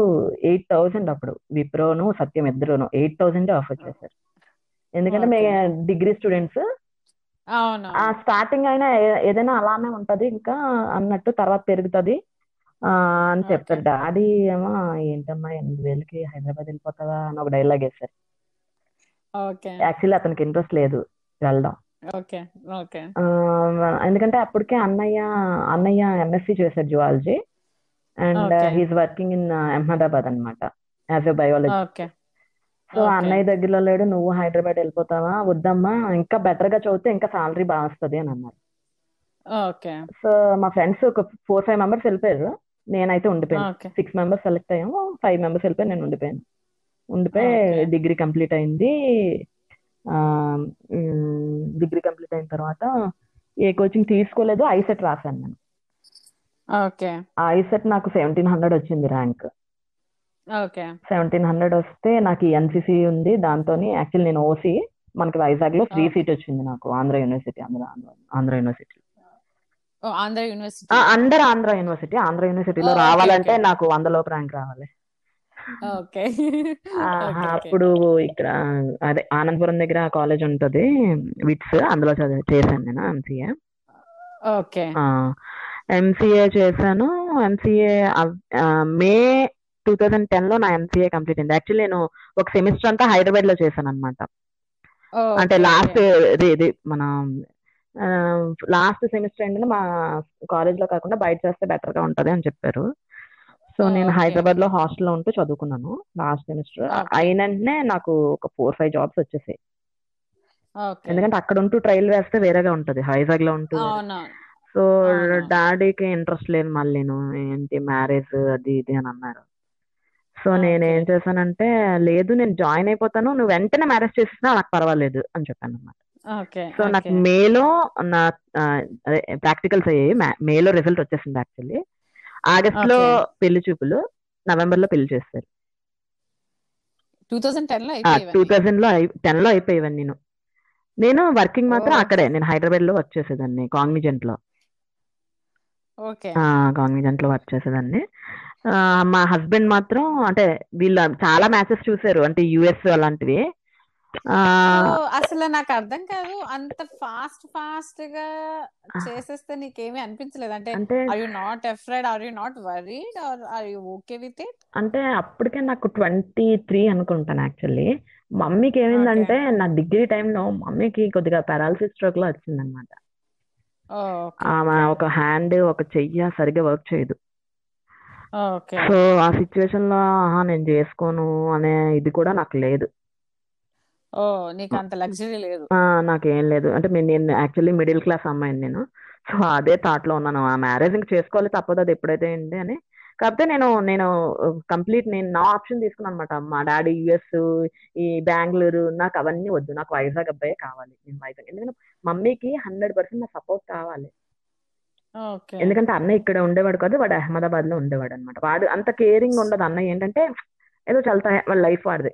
ఎయిట్ థౌసండ్ అప్పుడు. విప్రోను సత్యం ఇద్దరును. ఎయిట్ థౌసండ్ ఆఫర్ చేశారు. ఎందుకంటే మీ ఓకే డిగ్రీ స్టూడెంట్స్ అవును. ఆ స్టార్టింగ్ అయినా ఏదైనా అలానే ఉంటది ఇంకా అన్నట్టు తర్వాత పెరుగుతది. అని ఓకే. చెప్తారు డాడీ ఏమో ఏంటమ్మా ఎనిమిది వేలకి హైదరాబాద్ వెళ్ళిపోతావా? అని ఒక డైలాగ్ వేశారు. ఓకే. యాక్చువల్లీ అతనికి ఇంట్రెస్ట్ లేదు వెళ్ళడం. Okay okay. ఆ, ఎందుకంటే అప్పటికే అన్నయ్య అన్నయ్య ఎంఎస్సి చేశారు zoology. And okay. He's working in Ahmedabad అనమాట as a biology okay. So అన్నయ్య దగ్గరలో లేడు నువ్వు హైదరాబాద్ వెళ్ళిపోతావా? వద్దమ్మా. ఇంకా బెటర్గా చదివితే ఇంకా సాలరీ బాగా వస్తుంది అని అన్నారు. ఓకే. సో మా ఫ్రెండ్స్ ఒక ఫోర్ ఫైవ్ మెంబర్స్ వెళ్ళిపోయారు. నేనైతే ఉండిపోయాను. సిక్స్ మెంబర్స్ సెలెక్ట్ అయ్యాము. ఫైవ్ మెంబర్స్ వెళ్ళిపోయి నేను ఉండిపోయాను. ఉండిపోయి డిగ్రీ కంప్లీట్ అయింది. డిగ్రీ కంప్లీట్ అయిన తర్వాత ఏ కోచింగ్ తీసుకోలేదు. ఐసెట్ రాశాను నేను. ఓకే. ఐసెట్ నాకు సెవెంటీన్ హండ్రెడ్ వచ్చింది ర్యాంక్. సెవెంటీన్ హండ్రెడ్ వస్తే నాకు ఎన్సీసీ ఉంది దాంతో యాక్చువల్లీ నేను ఓసీ మనకి వైజాగ్లో ఫ్రీ సీట్ వచ్చింది నాకు Andhra university Andhra Andhra university. Andhra university. Under Andhra university Andhra యూనివర్సిటీలో రావాలంటే నాకు వందలోపు ర్యాంక్ రావాలి. ఓకే. అప్పుడు ఇక్కడ అదే ఆనందపురం దగ్గర కాలేజ్ ఉంటది విట్స్ అందులో చదివి చేశాను నేను ఎంసీఏ ఓకే. ఎంసీఏ చేశాను ఎంసీఏ మే టూ థౌజండ్ టెన్లో నా ఎంసీఏ కంప్లీట్ అయింది. యాక్చువల్లీ నేను ఒక సెమిస్టర్ అంతా హైదరాబాద్లో చేశాను అనమాట అంటే లాస్ట్ ఇది మన లాస్ట్ సెమిస్టర్ ఏంటంటే మా కాలేజ్లో కాకుండా బయట చేస్తే బెటర్గా ఉంటది అని చెప్పారు. సో నేను హైదరాబాద్లో హాస్టల్లో ఉంటూ చదువుకున్నాను లాస్ట్ సెమిస్టర్ ఓకే. అయిన వెంటనే నాకు ఒక ఫోర్ ఫైవ్ జాబ్స్ వచ్చేసాయి. ఎందుకంటే అక్కడ ఉంటూ ట్రైల్ వేస్తే వేరేగా ఉంటది. వైజాగ్లో ఉంటూ సో డాడీకి ఇంట్రెస్ట్ లేదు మళ్ళీ నేను. ఏంటి మ్యారేజ్ అది ఇది అని అన్నారు. సో నేను ఏం చేశానంటే లేదు నేను జాయిన్ అయిపోతాను నువ్వు వెంటనే మ్యారేజ్ చేసినా నాకు పర్వాలేదు అని చెప్పాను అనమాట సో నాకు మేలో నా ప్రాక్టికల్స్ అయ్యాయి. మేలో రిజల్ట్ వచ్చేసింది యాక్చువల్లీ. ఆగస్ట్లో పెళ్ళి చూపులు నవంబర్లో పెళ్ళి చేస్తారు టూ టెన్లో టెన్లో అయిపోయేవన్నీ నేను నేను వర్కింగ్ మాత్రం అక్కడే నేను హైదరాబాద్లో వర్క్ చేసేదాన్ని కాగ్నిజెంట్లో కాగ్నిజెంట్లో వర్క్ చేసేదాన్ని. మా హస్బెండ్ మాత్రం అంటే వీళ్ళ చాలా మ్యాచెస్ చూసారు అంటే యుఎస్ అలాంటివి. అసలు నాకు అర్థం కాదు. అంత ఫాస్ట్ ఫాస్ట్గా చేసేస్తే నీకేమీ అనిపించలేదు. అంటే అంటే are you not afraid are you not worried are are you okay with it అంటే అప్పటికే నాకు ట్వంటీ త్రీ అనుకుంటాను యాక్చువల్లీ. మమ్మీకి ఏమైందంటే నా డిగ్రీ టైంలో మమ్మీకి కొద్దిగా పారాలసిస్ స్ట్రోక్లో వచ్చిందనమాట ఆమె ఒక హ్యాండ్ ఒక చెయ్యి సరిగ్గా వర్క్ చేయదు. ఓకే. సో ఆ సిచ్యువేషన్లో ఆహా నేను చేసుకోను అనే ఇది కూడా నాకు లేదు. ఓ నీకు అంత లగ్జరీ లేదు. ఆ, నాకేం లేదు. అంటే మీ- నేను యాక్చువల్లీ మిడిల్ క్లాస్ అమ్మాయిని నేను. సో అదే థాట్లో ఉన్నాను. ఆ మ్యారేజ్ ఇంక చేసుకోవాలి తప్పదు అది ఎప్పుడైతే ఏంటి అని. కాకపోతే నేను నేను కంప్లీట్ నేను నా ఆప్షన్ తీసుకున్నాను అనమాట మా డాడీ యుఎస్ ఈ బెంగళూరు నాకు అవన్నీ వద్దు. నాకు వైజాగ్ అబ్బాయే కావాలి. నేను వైజాగ్. ఎందుకంటే మమ్మీకి హండ్రెడ్ పర్సెంట్ నా సపోర్ట్ కావాలి. ఓకే. ఎందుకంటే అన్నయ్య ఇక్కడ ఉండేవాడు కాదు వాడు అహ్మదాబాద్లో ఉండేవాడు అనమాట వాడు అంత కేరింగ్ ఉండదు. అన్నయ్య ఏంటంటే ఏదో చల్తా వాళ్ళ లైఫ్ వాడిది.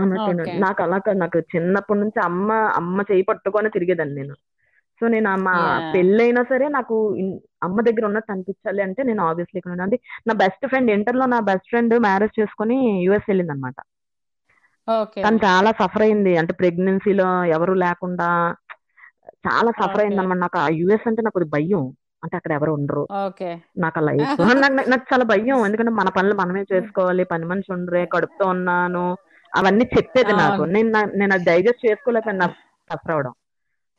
అన్నట్టు ఓకే. నాకు అలా కాదు. నాకు చిన్నప్పటి నుంచి అమ్మ అమ్మ చేయి పట్టుకొని తిరిగేదాన్ని నేను. సో నేను ఆ మా. పెళ్ళైనా సరే నాకు ఇన్- అమ్మ దగ్గర ఉన్నట్టు అనిపించాలి అంటే నేను ఆబ్వియస్లీ ఇక్కడ ఉన్నాను. అది నా బెస్ట్ ఫ్రెండ్ ఇంటర్లో నా బెస్ట్ ఫ్రెండ్ మ్యారేజ్ చేసుకుని యుఎస్ వెళ్ళింది అనమాట ఓకే. తను చాలా సఫర్ అయింది. అంటే ప్రెగ్నెన్సీలో ఎవరు లేకుండా చాలా సఫర్ అయింది Okay. అనమాట నాకు ఆ యుఎస్ అంటే నాకు భయం. అంటే అక్కడ ఎవరు ఉండరు. నాకు ఆ లైఫ్ నాకు చాలా భయం. ఎందుకంటే మన పనులు మనమే చేసుకోవాలి. పని మనిషి ఉండరే కడుపుతో ఉన్నాను. అవన్నీ చెప్పేది నాకు. నేను నేను అది డైజెస్ట్ చేసుకోలేకపోయాను నాకు సఫర్ అవడం.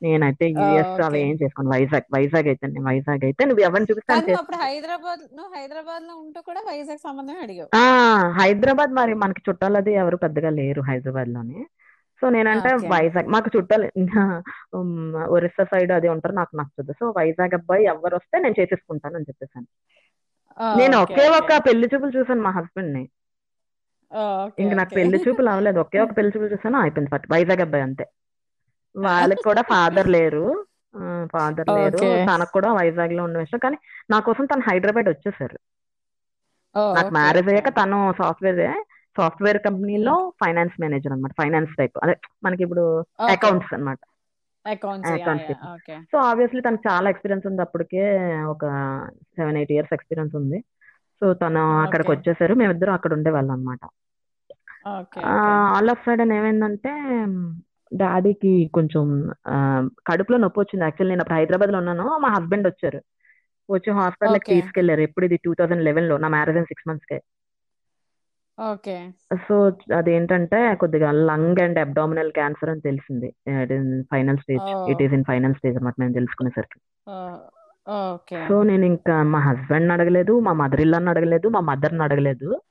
నేనైతే యుఎస్. అవి ఏం చేసుకోను. వైజాగ్ వైజాగ్ అయితే నేను వైజాగ్ అయితే నువ్వు ఎవరిని చూపిస్తాను అప్పుడు హైదరాబాద్ నువ్వు హైదరాబాద్లో ఉంటూ కూడా వైజాగ్ సంబంధమే అడిగావు. ఆ హైదరాబాద్ మరి మనకి చుట్టాలు అది ఎవరు పెద్దగా లేరు హైదరాబాద్లోని సో నేనంటే. వైజాగ్ మాకు చుట్టాలు ఒరిస్సా సైడ్ అది ఉంటారు నాకు నచ్చదు సో వైజాగ్ అబ్బాయి ఎవరు వస్తే నేను చేసేసుకుంటాను అని చెప్పేసాను నేను ఒకే. ఒక పెళ్ళి చూపులు చూసాను మా హస్బెండ్ని ఇంక నాకు. పెళ్ళి చూపులు అవ్వలేదు ఒకే ఒక పెళ్ళి చూపులు చూసాను అయిపోయింది పట్టు వైజాగ్ అబ్బాయి అంతే వాళ్ళకి కూడా ఫాదర్ లేరు ఫాదర్ లేరు. తనకు కూడా వైజాగ్లో ఉండే ఇష్టం కానీ నా కోసం తను హైదరాబాద్ వచ్చేసారు నాకు మ్యారేజ్. అయ్యాక తను సాఫ్ట్వేర్ సాఫ్ట్వేర్ కంపెనీలో ఫైనాన్స్ మేనేజర్ అన్నమాట. Finance type. అదే మనకి ఇప్పుడు. అకౌంట్స్ అన్నమాట. అకౌంట్స్ సో ఆబ్వియస్లీ తనకు చాలా ఎక్స్పీరియన్స్ ఉంది అప్పటికే. ఒక సెవెన్ ఎయిట్ ఇయర్స్ ఎక్స్పీరియన్స్ ఉంది. సో తను అక్కడికి. వచ్చేసారు. మేమిద్దరం అక్కడ ఉండేవాళ్ళం అనమాట ఆల్ ఆఫ్ సడన్ ఏమైందంటే డాడీకి కొంచెం కడుపులో నొప్పి వచ్చింది. యాక్చువల్లీ నేను అప్పుడు హైదరాబాద్లో ఉన్నాను. మా హస్బెండ్ వచ్చారు. వచ్చి హాస్పిటల్. తీసుకెళ్ళారు. ఎప్పుడు ఇది టూ థౌసండ్ లెవెన్లో నా మ్యారేజ్ సిక్స్ మంత్స్ కే ఓకే. సో అదేంటంటే కొద్దిగా లంగ్ అండ్ అబ్డామినల్ క్యాన్సర్ అని తెలిసింది. It in final stage. It is in final stage అనమాట నేను తెలుసుకునేసరికి. ఓకే. సో నేను ఇంకా మా హస్బెండ్ అడగలేదు మా మదర్ ఇల్లాన్ని అడగలేదు మా మదర్ని అడగలేదు.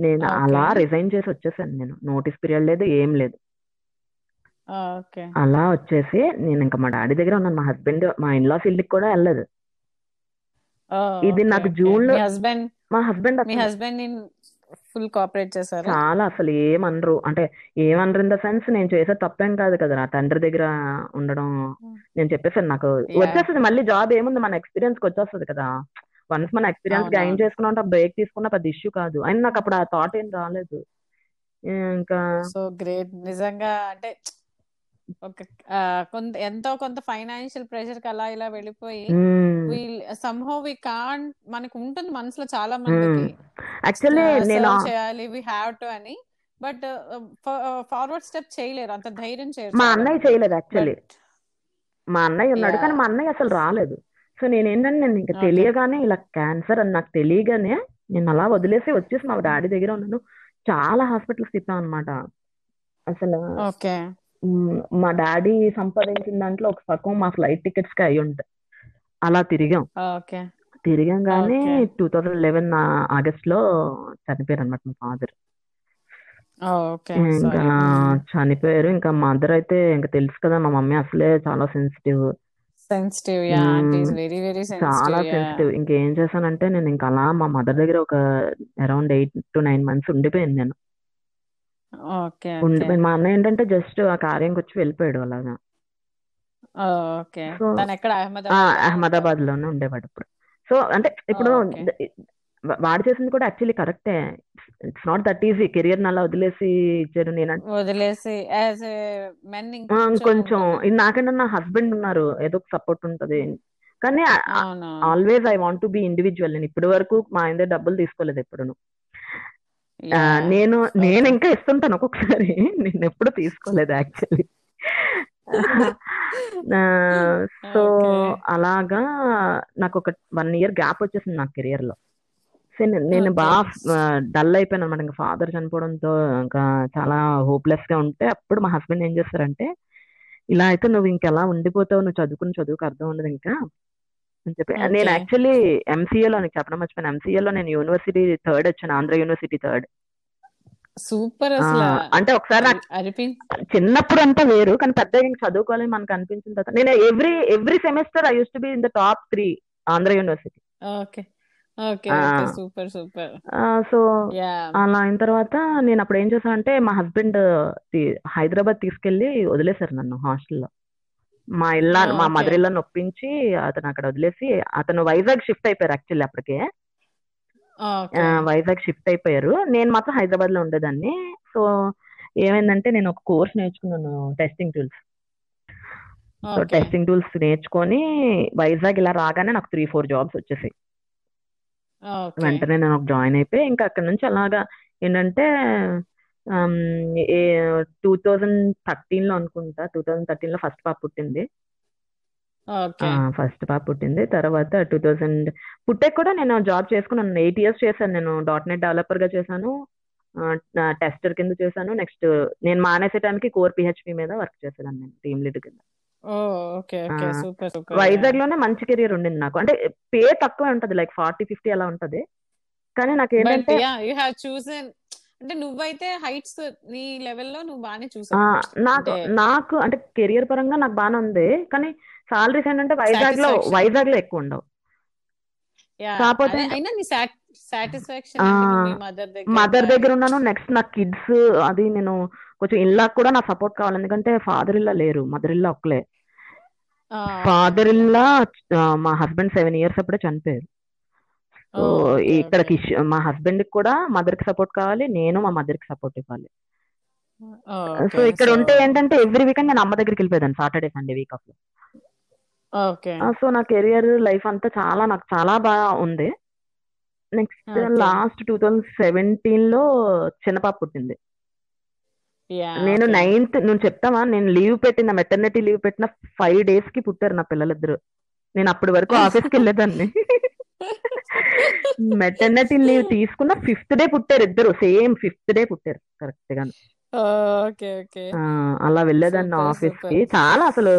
నేను. అలా రిజైన్ చేసి వచ్చేసాను నేను. నోటీస్ పీరియడ్ లేదు ఏం లేదు. ఓకే. అలా వచ్చేసి నేను ఇంకా మా డాడీ దగ్గర ఉన్నాను. మా హస్బెండ్ మా ఇన్లాస్ ఇల్లుకి కూడా వెళ్ళలేదు. ఇది నాకు. జూన్ లో- మీ హస్బెండ్ మా హస్బెండ్ మీ హస్బెండ్ ఫుల్ కోఆపరేట్ చేశారా. చాలా అసలు ఏమనరు. అంటే ఏమనరు ఇన్ ద సెన్స్ నేను చేసే తప్పేం కాదు కదా నా తండ్రి దగ్గర ఉండడం నేను చెప్పేసాను నాకు. వచ్చేస్తుంది మళ్ళీ జాబ్ ఏముంది? మన ఎక్స్పీరియన్స్కి వచ్చేస్తుంది కదా. వన్స్ మన ఎక్స్పీరియన్స్. గైన్ చేసుకున్నా బ్రేక్ తీసుకున్న పెద్ద ఇష్యూ కాదు. అయినా నాకు అప్పుడు ఆ థాట్ ఏం రాలేదు. ఇంకా సో గ్రేట్. నిజంగా అంటే ఒక కొంత ఎంతో కొంత ఫైనాన్షియల్ ప్రెషర్కి అలా ఇలా వెళ్ళిపోయి. సంహౌ వి కాంట్ మనకు ఉంటుంది మనసులో చాలా మందికి యాక్చువల్లీ నేను చేయాలి వి హ్యావ్ టు అని బట్ ఫార్వర్డ్ స్టెప్ చేయలేరు అంత ధైర్యం చేయరు మా అన్నయ్య మంది. చేయలేదు యాక్చువల్లీ మా అన్నయ్య ఉన్నాడు. కానీ మా అన్నయ్య అసలు రాలేదు సో నేను ఏంటంటే నేను ఇంకా. తెలియగానే ఇలా క్యాన్సర్ అని నాకు తెలియగానే నేను అలా వదిలేసి వచ్చేసి మా డాడీ దగ్గర ఉన్నాను చాలా హాస్పిటల్స్ తిప్పాను అనమాట అసలు ఓకే మ్, డాడీ సంపాదించిన దాంట్లో ఒక సగం మా ఫ్లైట్ టికెట్స్కి అయి ఉంటాయి. అలా తిరిగాం. ఓకే. తిరిగాం కానీ. టూ థౌజండ్ లెవెన్ ఆగస్ట్లో చనిపోయారు అనమాట మా ఫాదర్ ఇంకా చనిపోయారు. ఇంకా మదర్ అయితే ఇంకా తెలుసు కదా మా మమ్మీ అసలే చాలా సెన్సిటివ్. వెరీ వెరీ చాలా సెన్సిటివ్ ఇంకేం చేశానంటే నేను ఇంకా అలా మా మదర్ దగ్గర ఒక around eight to nine months ఉండిపోయింది నేను. Okay okay. ఉండిపోయింది మా అన్న ఏంటంటే జస్ట్ ఆ కార్యంకి వచ్చి వెళ్ళిపోయాడు అలాగా. ఓకే. సో తను ఎక్కడ ఆ, అహ్మదాబాద్ అహ్మదాబాద్లోనే ఉండేవాడు ఇప్పుడు. సో అంటే ఇప్పుడు ఓకే. ద- వా- వాడు చేసింది కూడా యాక్చువల్లీ కరెక్టే. It's not that easy. Career అలా వదిలేసి ఇచ్చారు నేను వదిలేసి ఏ మెన్ ఆ, ఇంకొంచెం. కొంచెం ఇది నా హస్బెండ్ ఉన్నారు. ఏదో ఒక సపోర్ట్ ఉంటది. కానీ always I want to be individual నేను ఇప్పటి వరకు మా ఆయన డబ్బులు తీసుకోలేదు యా నేను నేను ఇంకా ఇస్తుంటాను ఒక్కొక్కసారి. నేను ఎప్పుడు తీసుకోలేదు యాక్చువల్లీ సో అలాగా నాకు ఒక వన్ ఇయర్ గ్యాప్ వచ్చేసింది నా కెరియర్లో సో నేను బాగా డల్ అయిపోయాను అనమాట ఇంకా ఫాదర్ చనిపోవడంతో ఇంకా చాలా హోప్లెస్గా ఉంటే అప్పుడు మా హస్బెండ్ ఏం చేస్తారంటే ఇలా అయితే నువ్వు ఇంకెలా ఉండిపోతావు? నువ్వు చదువుకుని చదువుకు అర్థం ఉండదు ఇంకా. అని చెప్పి. నేను యాక్చువల్లీ ఎంసీఏలో నీకు చెప్పడం మర్చిపోయాను. ఎంసీఏలో నేను యూనివర్సిటీ థర్డ్ వచ్చాను. ఆంధ్ర యూనివర్సిటీ థర్డ్ సూపర్ అంటే ఒకసారి చిన్నప్పుడు అంతా వేరు కానీ పెద్దగా ఇంక చదువుకోవాలి మనకు అనిపించిన తర్వాత. నేను every every semester I use to be in the top three Andhra university okay. Okay super super. So అలా అయిన తర్వాత నేను అప్పుడు ఏం చేశానంటే మా హస్బెండ్ హైదరాబాద్ తీసుకెళ్ళి వదిలేశారు నన్ను హాస్టల్లో. మా ఇల్లా మా. మదర్ ఇల్లాని ఒప్పించి అతను అక్కడ వదిలేసి అతను వైజాగ్ షిఫ్ట్ అయిపోయారు యాక్చువల్లీ అప్పటికే. వైజాగ్ షిఫ్ట్ అయిపోయారు. నేను మాత్రం హైదరాబాద్లో ఉండేదాన్ని. సో ఏమైందంటే నేను ఒక కోర్స్ నేర్చుకున్నాను testing tools so testing tools నేర్చుకొని వైజాగ్ ఇలా రాగానే నాకు త్రీ ఫోర్ జాబ్స్ వచ్చేసాయి. వెంటనే నేను ఒక జాయిన్ అయిపోయి ఇంకా అక్కడ నుంచి అలాగా ఏంటంటే టూ థౌజండ్ థర్టీన్లో అనుకుంటా. టూ థౌజండ్ థర్టీన్లో ఫస్ట్ పాప పుట్టింది. ఫస్ట్ పాప పుట్టింది. తర్వాత టూ థౌజండ్ పుట్టాక కూడా నేను జాబ్ చేసుకున్నాను ఎయిట్ ఇయర్స్ చేశాను. నేను. డాట్ నెట్ డెవలపర్గా చేశాను. టెస్టర్ కింద చేశాను. నెక్స్ట్ నేను మానేసే టైంకి కోర్ పిహెచ్పి మీద వర్క్ చేసేదాన్ని నేను టీమ్ లీడ్ కింద. వైజాగ్లోనే మంచి కెరీర్ ఉండింది నాకు. అంటే పే తక్కువ ఉంటది. లైక్ ఫార్టీ ఫిఫ్టీ అలా ఉంటది. కానీ నాకు ఏంటంటే అంటే నువ్వైతే హైట్స్ నీ లెవెల్లో నువ్వు బాగానే చూసావు నాకు అంటే నాకు అంటే కెరియర్ పరంగా నాకు బాగానే ఉంది కానీ సాలరీస్ ఏంటంటే వైజాగ్లో వైజాగ్లో ఎక్కువ ఉండవు. కాకపోతే అదే అయినా నీ సాటిస్ఫాక్షన్ మదర్ దగ్గర? మదర్ ఉండాలి దగ్గర ఉన్నాను నెక్స్ట్ నా కిడ్స్ అది నేను కొంచెం ఇల్లా కూడా నా సపోర్ట్ కావాలి ఎందుకంటే ఫాదర్ ఇల్లా లేరు మదర్ ఇల్లా ఒక్కలే. ఫాదర్ ఇల్లా మా హస్బెండ్ సెవెన్ ఇయర్స్ అప్పుడే చనిపోయారు. సో ఓకే ఇక్కడ ఓకే. కిష్ మా హస్బెండ్కి కూడా మదర్కి సపోర్ట్ కావాలి నేను మా మదర్కి సపోర్ట్ ఇవ్వాలి. సో ఇక్కడ ఉంటే ఏంటంటే ఎవ్రీ వీకెండ్ నేను అమ్మ దగ్గరికి వెళ్ళిపోయాను సాటర్డే సండే వీక్ ఆఫ్లో. సో నా కెరియర్ లైఫ్ అంతా చాలా నాకు చాలా బాగా ఉంది. నెక్స్ట్ లాస్ట్ టూ థౌజండ్ సెవెంటీన్లో చిన్న పాప పుట్టింది. నేను నైన్త్ నువ్వు చెప్తావా నేను లీవ్ పెట్టిన మెటర్నిటీ లీవ్ పెట్టిన ఫైవ్ డేస్కి పుట్టారు నా పిల్లలిద్దరు. నేను అప్పటి వరకు ఆఫీస్కి వెళ్ళేదాన్ని. మెటర్నిటీ లీవ్ తీసుకున్న ఫిఫ్త్ డే పుట్టారు ఇద్దరు. సేమ్ ఫిఫ్త్ డే పుట్టారు. కరెక్ట్గా అలా వెళ్ళేదాన్ని ఆఫీస్కి. చాలా అసలు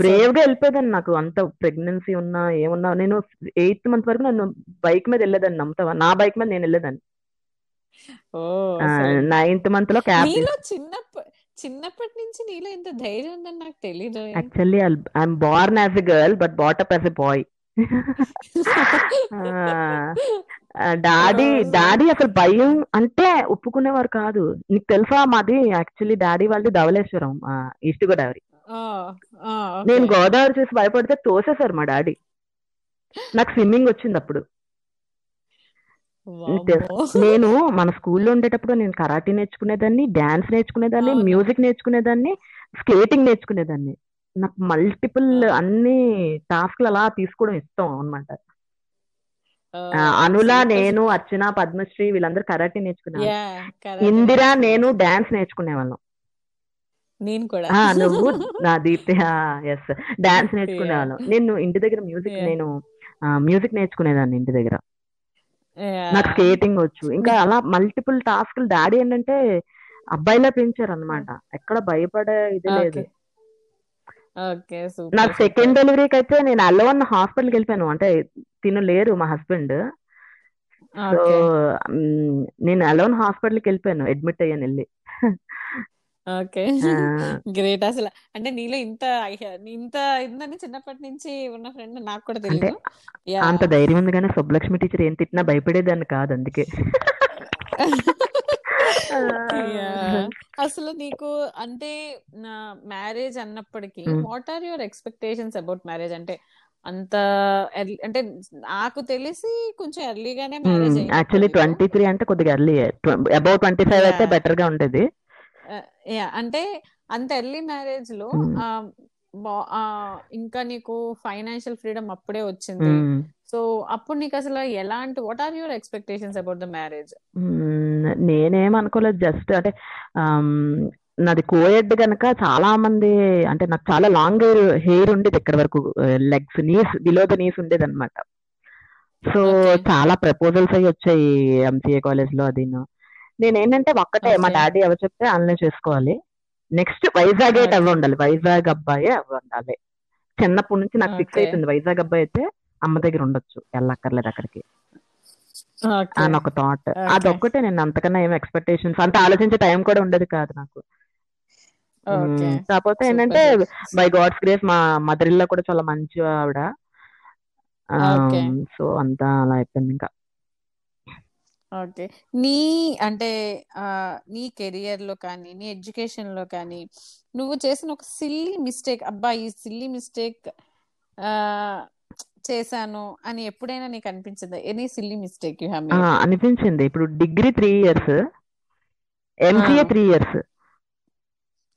బ్రేవ్గా వెళ్ళిపోయేదాన్ని నాకు. అంత ప్రెగ్నెన్సీ ఉన్నా ఏమున్నా. నేను ఎయిత్ మంత్ వరకు నన్ను బైక్ మీద వెళ్ళేదాన్ని నమ్ముతావా? నా బైక్ మీద నేను వెళ్ళేదాన్ని. నైన్త్ మంత్లో క్యాబ్ చిన్నప్పటి నుంచి నీలో ఇంత ధైర్యం ఉందని నాకు తెలీదు. Actually I'm born as a girl but brought up as a boy daddy daddy అసలు భయం అంటే ఒప్పుకునేవారు కాదు. నీకు తెలుసా మాది? యాక్చువల్లీ డాడీ వాళ్ళది ధవళేశ్వరం ఈస్ట్ గోదావరి నేను గోదావరి చూసి భయపడితే తోసేశారు మా డాడీ. నాకు స్విమ్మింగ్ వచ్చింది అప్పుడు. నేను మన స్కూల్లో ఉండేటప్పుడు నేను కరాటీ నేర్చుకునేదాన్ని డాన్స్ నేర్చుకునేదాన్ని. మ్యూజిక్ నేర్చుకునేదాన్ని స్కేటింగ్ నేర్చుకునేదాన్ని. నాకు మల్టిపుల్. అన్ని టాస్క్లు అలా తీసుకోవడం ఇష్టం అనమాట అనుల నేను అర్చన పద్మశ్రీ వీళ్ళందరూ కరాటే కరాటే ఇందిరా. నేను డాన్స్ నేర్చుకునేవాళ్ళం నేను కూడా. నువ్వు నా దీప్తి ఎస్ డాన్స్ నేర్చుకునేవాళ్ళం నేను ఇంటి దగ్గర మ్యూజిక్. నేను మ్యూజిక్ నేర్చుకునేదాన్ని ఇంటి దగ్గర. నాకు స్కేటింగ్ వచ్చు. ఇంకా అలా మల్టిపుల్ టాస్క్లు డాడీ ఏంటంటే అబ్బాయిలా పెంచారు అనమాట ఎక్కడ భయపడే ఇది లేదు. Okay super. నాకు సెకండ్ డెలివరీకి అయితే నేను అలోన్ హాస్పిటల్కి వెళ్ళిపోయాను. అంటే తిను లేరు మా హస్బెండ్ సో నేను అలోన్ హాస్పిటల్కి వెళ్ళిపోయాను అడ్మిట్ అయ్యాను వెళ్ళి. ఓకే. గ్రేట్ అసలు. అంటే నీలో ఇంత ఇంత ఇందని చిన్నప్పటి నుంచి ఉన్న ఫ్రెండ్ నాకు కూడా యా అంత ధైర్యం ఉంది కానీ సుబ్బలక్ష్మి టీచర్ ఏం తిట్టినా భయపడేదాన్ని కాదు అందుకే. అసలు నీకు అంటే నా marriage అన్నప్పటికీ. What are your expectations about marriage? అంటే అంత అంటే నాకు తెలిసి కొంచెం ఎర్లీగానే మ్యారేజ్ యాక్చువల్లీ ట్వంటీ త్రీ అంటే కొద్దిగా ఎర్లీ. అబౌట్ ట్వంటీ ఫైవ్ అయితే. బెటర్గా ఉండేది యా. అంటే అంత ఎర్లీ మ్యారేజ్లో ఇంకా నీకు ఫైనాన్షియల్ ఫ్రీడమ్ అప్పుడే వచ్చింది. సో అప్పుడు నీకు అసలు ఎలాంటి what are your expectations about the marriage. నేనేం అనుకోలేదు జస్ట్ అంటే నాది కోయెడ్ గనక చాలా మంది అంటే నాకు చాలా లాంగ్ హెయిర్ ఉండేది ఇక్కడ వరకు legs knees below the knees ఉండేది అనమాట సో. చాలా ప్రపోజల్స్ అయ్యి వచ్చాయి ఎంసీఏ కాలేజ్లో అది నేను ఏంటంటే ఒక్కటే మా. డాడీ ఎవరు చెప్తే ఆన్లైన్ చేసుకోవాలి నెక్స్ట్ వైజాగ్ అయితే. అవి ఉండాలి వైజాగ్ అబ్బాయి అవి ఉండాలి చిన్నప్పటి నుంచి నాకు ఫిక్స్. అయిపోయింది వైజాగ్ అబ్బాయి అయితే అమ్మ దగ్గర ఉండొచ్చు. వెళ్ళక్కర్లేదు అక్కడికి. అని ఒక థాట్. అదొక్కటే నేను అంతకన్నా ఏం ఎక్స్పెక్టేషన్స్ అంత ఆలోచించే టైం కూడా ఉండేది కాదు నాకు. కాకపోతే ఏంటంటే. బై గాడ్స్ గ్రేస్ మా మదర్ ఇల్లా కూడా చాలా మంచి ఆవిడ. సో అంతా అలా అయిపోయింది ఇంకా. ఓకే. నీ అంటే నీ కెరియర్లో కానీ నీ ఎడ్యుకేషన్లో కానీ నువ్వు చేసిన ఒక సిల్లీ మిస్టేక్ అబ్బా ఈ సిల్లీ మిస్టేక్ చేశాను అని ఎప్పుడైనా నీకు అనిపించిందా? Any silly mistake you made అనిపించింది. ఇప్పుడు degree three years MCA. Three years.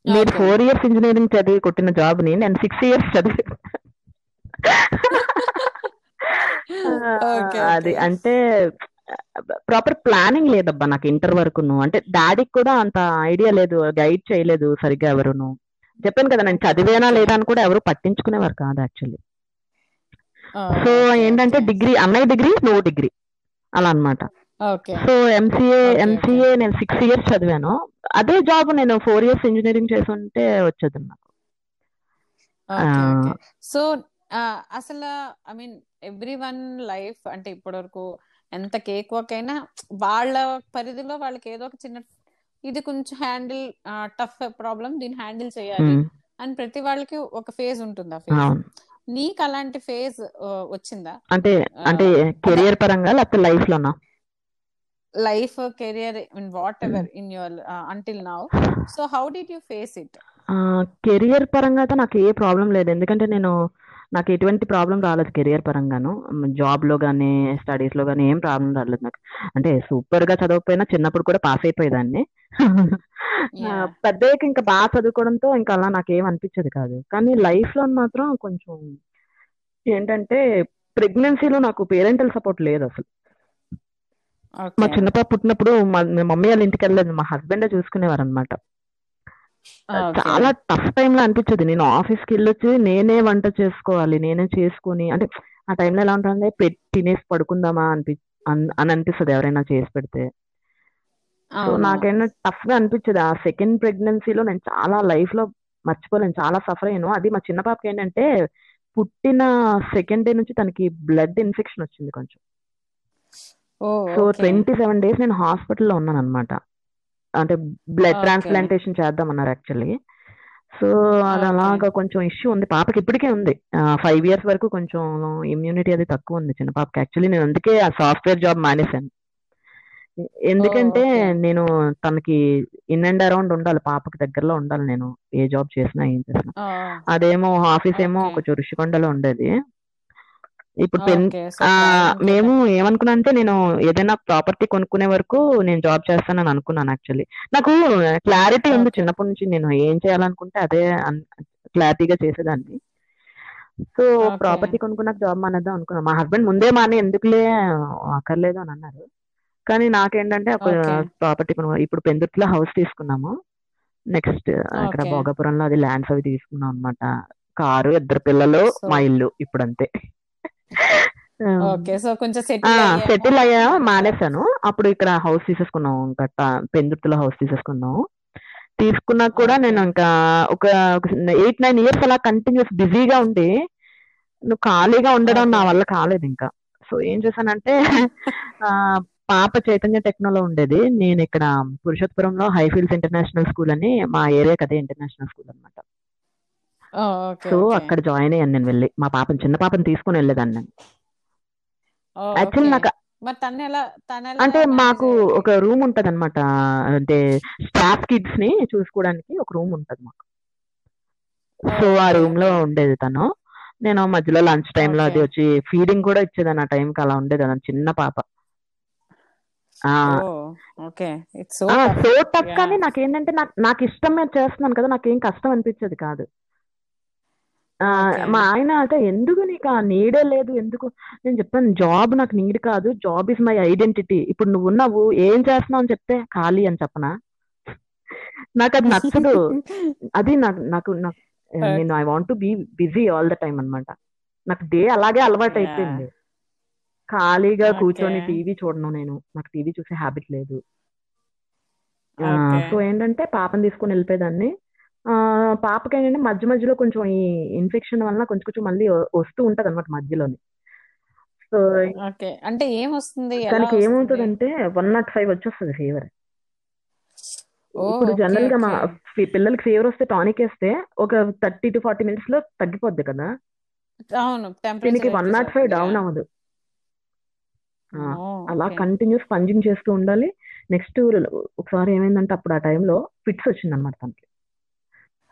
మీరు ఓకే ఫోర్ ఇయర్స్ ఇంజనీరింగ్ చదివి కొట్టిన జాబ్ని నేను సిక్స్ ఇయర్స్ చదివి అది అంటే ప్రాపర్ ప్లానింగ్ లేదబ్బా నాకు ఇంటర్ వరకును. అంటే డాడీకి కూడా అంత ఐడియా లేదు గైడ్ చేయలేదు సరిగ్గా ఎవరును. చెప్పాను కదా నేను చదివేనా లేదా అని కూడా ఎవరు పట్టించుకునేవారు కాదు యాక్చువల్లీ సో ఏంటంటే డిగ్రీ అన్నయ్య డిగ్రీ నువ్వు డిగ్రీ. అలా అన్నమాట. ఓకే. సో ఎంసీఏ ఎంసీఏ నేను సిక్స్ ఇయర్స్ చదివాను. అదే జాబ్ నేను ఫోర్ ఇయర్స్ ఇంజనీరింగ్ చేసి ఉంటే వచ్చేది నాకు. సో అసలు I mean every one life అంటే ఇప్పటి వరకు ఎంత కేక్ వర్క్ అయినా వాళ్ళ పరిధిలో వాళ్ళకి ఏదో ఒక చిన్న ఇది కొంచెం హ్యాండిల్ టఫ్ ప్రాబ్లం దీన్ని హ్యాండిల్ చేయాలి అని ప్రతి వాళ్ళకి ఒక ఫేజ్ ఉంటుంది ఆ ఫేజ్ నీకు అలాంటి ఫేజ్ వచ్చిందా? అంటే అంటే కెరియర్ పరంగా లేకపోతే లైఫ్ లోనా life career in whatever in your until now. So how did you face it? Career పరంగా అయితే నాకు ఏ ప్రాబ్లం లేదు. ఎందుకంటే నేను నాకు ఎటువంటి ప్రాబ్లం రాలేదు కెరియర్ పరంగాను. జాబ్లో కానీ స్టడీస్లో కానీ ఏం ప్రాబ్లం రాలేదు నాకు. అంటే సూపర్గా చదవకపోయినా చిన్నప్పుడు కూడా పాస్ అయిపోయేదాన్ని. పెద్దయ్యాక ఇంకా బాగా చదువుకోవడంతో ఇంకా అలా నాకు ఏం అనిపించేది కాదు. కానీ లైఫ్లో మాత్రం కొంచెం ఏంటంటే ప్రెగ్నెన్సీలో నాకు పేరెంటల్ సపోర్ట్ లేదు అసలు. మా ఓకే. చిన్న పాప పుట్టినప్పుడు మా మమ్మీ వాళ్ళ ఇంటికి వెళ్ళలేదు మా హస్బెండే చూసుకునేవారు అనమాట చాలా టఫ్ టైం లో అనిపించేది నేను ఆఫీస్కి వెళ్ళొచ్చి నేనే వంట చేసుకోవాలి నేనే చేసుకొని అంటే ఆ టైంలో ఎలా ఉంటుంది పెట్టి తినేసి పడుకుందామా అనిపి అన్- అని అనిపిస్తుంది ఎవరైనా చేసి పెడితే. సో నాకైనా టఫ్గా అనిపించేది ఆ సెకండ్ ప్రెగ్నెన్సీలో నేను చాలా లైఫ్లో మర్చిపోలేను. చాలా సఫర్ అయ్యాను. అది మా చిన్న పాపకి ఏంటంటే పుట్టిన సెకండ్ డే నుంచి తనకి బ్లడ్ ఇన్ఫెక్షన్ వచ్చింది కొంచెం. సో ట్వంటీ సెవెన్ డేస్ నేను హాస్పిటల్లో ఉన్నాను అనమాట అంటే బ్లడ్ ట్రాన్స్ప్లాంటేషన్ చేద్దామన్నారు యాక్చువల్లీ సో అది అలాగా కొంచెం ఇష్యూ ఉంది. పాపకి ఇప్పటికే ఉంది. ఫైవ్ ఇయర్స్ వరకు కొంచెం ఇమ్యూనిటీ అది తక్కువ ఉంది చిన్న పాపకి. యాక్చువల్లీ నేను అందుకే ఆ సాఫ్ట్వేర్ జాబ్ మానేశాను. ఎందుకంటే నేను తనకి ఇన్ అండ్ అరౌండ్ ఉండాలి. పాపకి దగ్గరలో ఉండాలి నేను ఏ జాబ్ చేసినా ఏం చేసినా. అదేమో ఆఫీస్ ఏమో కొంచెం రుషికొండలో ఉండేది. ఇప్పుడు పెన్ ఓకే ఆ మేము ఏమనుకున్నా అంటే నేను ఏదైనా ప్రాపర్టీ కొనుక్కునే వరకు నేను జాబ్ చేస్తానని అనుకున్నాను యాక్చువల్లీ నాకు క్లారిటీ ఉంది ఓకే చిన్నప్పటి నుంచి నేను ఏం చేయాలనుకుంటే అదే క్లారిటీగా చేసేదాన్ని. So okay. ప్రాపర్టీ కొనుక్కున్నాక జాబ్ మానేద్దాం అనుకున్నాను. మా హస్బెండ్ ముందే మానే ఎందుకులే అక్కర్లేదు అని అన్నారు కానీ నాకేంటంటే ఒక ఓకే. ప్రాపర్టీ కొను ఇప్పుడు పెందుర్తిలో హౌస్ తీసుకున్నాము. నెక్స్ట్ ఇక్కడ ఓకే. భోగాపురంలో అది ల్యాండ్స్ అవి తీసుకున్నాం అనమాట కారు ఇద్దరు పిల్లలు సో మా ఇల్లు ఇప్పుడు అంతే ఓకే సో కొంచెం సెటిల్ అయ్యా మానేశాను. అప్పుడు ఇక్కడ హౌస్ తీసేసుకున్నాం ఇంకా పెందుర్తిలో హౌస్ తీసేసుకున్నాం. తీసుకున్నాక కూడా నేను ఇంకా ఒక ఎయిట్ నైన్ ఇయర్స్ అలా కంటిన్యూస్ బిజీగా ఉండి నువ్వు ఖాళీగా ఉండడం నా వల్ల కాలేదు ఇంకా. సో ఏం చేశానంటే ఆ పాప చైతన్య టెక్నోలో ఉండేది. నేను ఇక్కడ పురుషోత్తపురంలో హైఫీల్డ్స్ ఇంటర్నేషనల్ స్కూల్ అని మా ఏరియాకి అదే ఇంటర్నేషనల్ స్కూల్ అనమాట సో అక్కడ జాయిన్ అయ్యాను నేను వెళ్ళి. మా పాపని చిన్న పాపని తీసుకుని వెళ్ళేదాన్ని నేను. నాకు అంటే మాకు ఒక రూమ్ ఉంటది అనమాట అంటే స్టాఫ్ కిడ్స్ని చూసుకోవడానికి ఒక రూమ్ ఉంటది మాకు. సో ఆ రూమ్లో ఉండేది తను. నేను మధ్యలో లంచ్ టైమ్లో ఓకే. అది వచ్చి ఫీడింగ్ కూడా ఇచ్చేదాన్ని ఆ టైంకి అలా ఉండేది అది చిన్న పాప. సో టఫ్ కానీ నాకేంటంటే నాకు నాకు ఇష్టం చేస్తున్నాను కదా నాకేం కష్టం అనిపించేది కాదు. ఆ, ఓకే. మా ఆయన అంటే ఎందుకు నీకు ఆ నీడే లేదు? ఎందుకు? నేను చెప్పాను జాబ్ నాకు నీడ్ కాదు. Job is my identity. ఇప్పుడు నువ్వు ఉన్నావు ఏం చేస్తున్నావు అని చెప్తే ఖాళీ అని చెప్పనా? నాకు అది నచ్చదు. అది నాకు నాకు నాకు నేను I want to be busy all the time అన్నమాట. నాకు డే అలాగే అలవాటు యా. అయిపోయింది. ఖాళీగా ఓకే. కూర్చొని టీవీ చూడను నేను. నాకు టీవీ చూసే హ్యాబిట్ లేదు. ఓకే. సో ఏంటంటే పాపని తీసుకొని వెళ్ళిపోయేదాన్ని. పాపకి ఏంటంటే మధ్య మధ్యలో కొంచెం ఈ ఇన్ఫెక్షన్ వలన కొంచెం కొంచెం మళ్ళీ వస్తూ ఉంటది అనమాట మధ్యలోని. So okay. అంటే ఏం వస్తుంది ఎలా దానికి వస్తుంది? ఏమవుతుందంటే వన్ నాట్ ఫైవ్ వచ్చేస్తుంది ఫీవర్. ఇప్పుడు జనరల్గా మా పిల్లలకి ఫీవర్ వస్తే టానిక్ వేస్తే ఒక థర్టీ టు ఫార్టీ మినిట్స్లో తగ్గిపోద్ది కదా. అవును దీనికి వన్ నాట్ ఫైవ్ డౌన్ అవ్వదు. అలా కంటిన్యూస్ పంజింగ్ చేస్తూ ఉండాలి. నెక్స్ట్ ఒకసారి ఏమైందంటే అప్పుడు ఆ టైంలో ఫిట్స్ వచ్చింది అనమాట తనకి.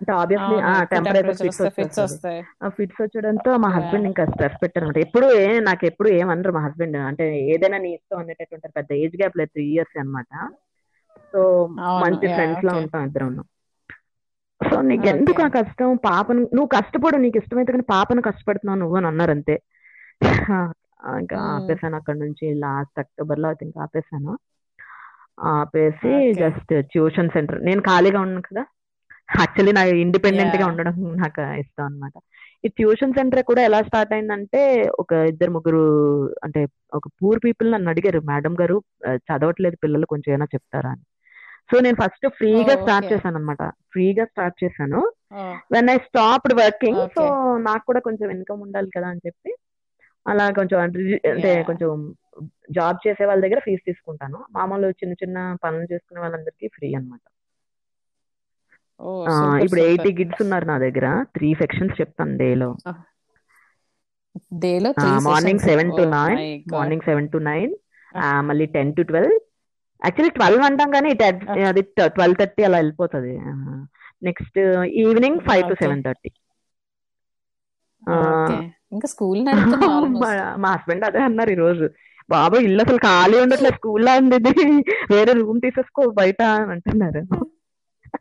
అంటే ఆబ్వియస్లీ టెంపరేచర్ ఫిట్స్ ఫిట్స్ వస్తాయి. ఆ ఫిట్స్ వచ్చడంతో మా హస్బెండ్ ఇంకా స్ట్రెస్ పెట్టారనమాట ఎప్పుడు ఏ నాకు ఎప్పుడు ఏమనరు మా హస్బెండ్ అంటే ఏదైనా నీ ఇష్టం అనేటట్టు ఉంటారు. పెద్ద ఏజ్ గ్యాప్ లేదు త్రీ ఇయర్స్ అన్నమాట. సో మంచి ఫ్రెండ్స్ లా ఉంటాం ఇద్దరం సో నీకు ఎందుకు ఆ కష్టం? పాపను నువ్వు కష్టపడు నీకు ఇష్టమైతే కానీ పాపను కష్టపెడుతున్నావు నువ్వు అని అన్నారు అంతే. ఇంకా. ఆపేసాను అక్కడ నుంచి లాస్ట్ అక్టోబర్లో ఇంకా ఆపేసాను ఆపేసి జస్ట్ ట్యూషన్ సెంటర్ నేను ఖాళీగా ఉన్నాను కదా. యాక్చువల్లీ నాకు ఇండిపెండెంట్గా ఉండడం నాకు ఇష్టం అన్నమాట. ఈ ట్యూషన్ సెంటర్ కూడా ఎలా స్టార్ట్ అయిందంటే ఒక ఇద్దరు ముగ్గురు అంటే ఒక పూర్ పీపుల్ నన్ను అడిగారు మేడం గారు చదవట్లేదు పిల్లలు కొంచెం ఏమైనా చెప్తారా? అని. సో నేను ఫస్ట్ ఫ్రీగా స్టార్ట్ చేశాను అనమాట ఫ్రీగా స్టార్ట్ చేశాను. When I stopped working so నాకు కూడా కొంచెం ఇన్కమ్ ఉండాలి కదా అని చెప్పి అలా కొంచెం అంటే కొంచెం జాబ్ చేసే వాళ్ళ దగ్గర ఫీజు తీసుకుంటాను. మామూలు చిన్న చిన్న పనులు చేసుకునే వాళ్ళందరికీ ఫ్రీ అన్నమాట. ఓ ఆ, సూపర్ ఇప్పుడు ఎయిటీ సూపర్ కిడ్స్ ఉన్నారు నా దగ్గర. త్రీ సెక్షన్స్ చెప్తాను డేలో. డేలో three morning sessions seven oh to nine my god morning seven to nine మళ్ళీ ten to twelve actually twelve అంటాం కానీ అది ట్వెల్వ్ థర్టీ అలా వెళ్ళిపోతుంది. Next evening five to okay seven thirty okay ఇంకా స్కూల్ మా ఆల్మోస్ట్ మా హస్బెండ్ అదే అన్నారు ఈ రోజు బాబు ఇల్లు అసలు ఖాళీ ఉండట్లేదు. స్కూల్లో ఉంది ఇది. వేరే రూమ్ తీసేసుకో బయట అని అంటున్నారు.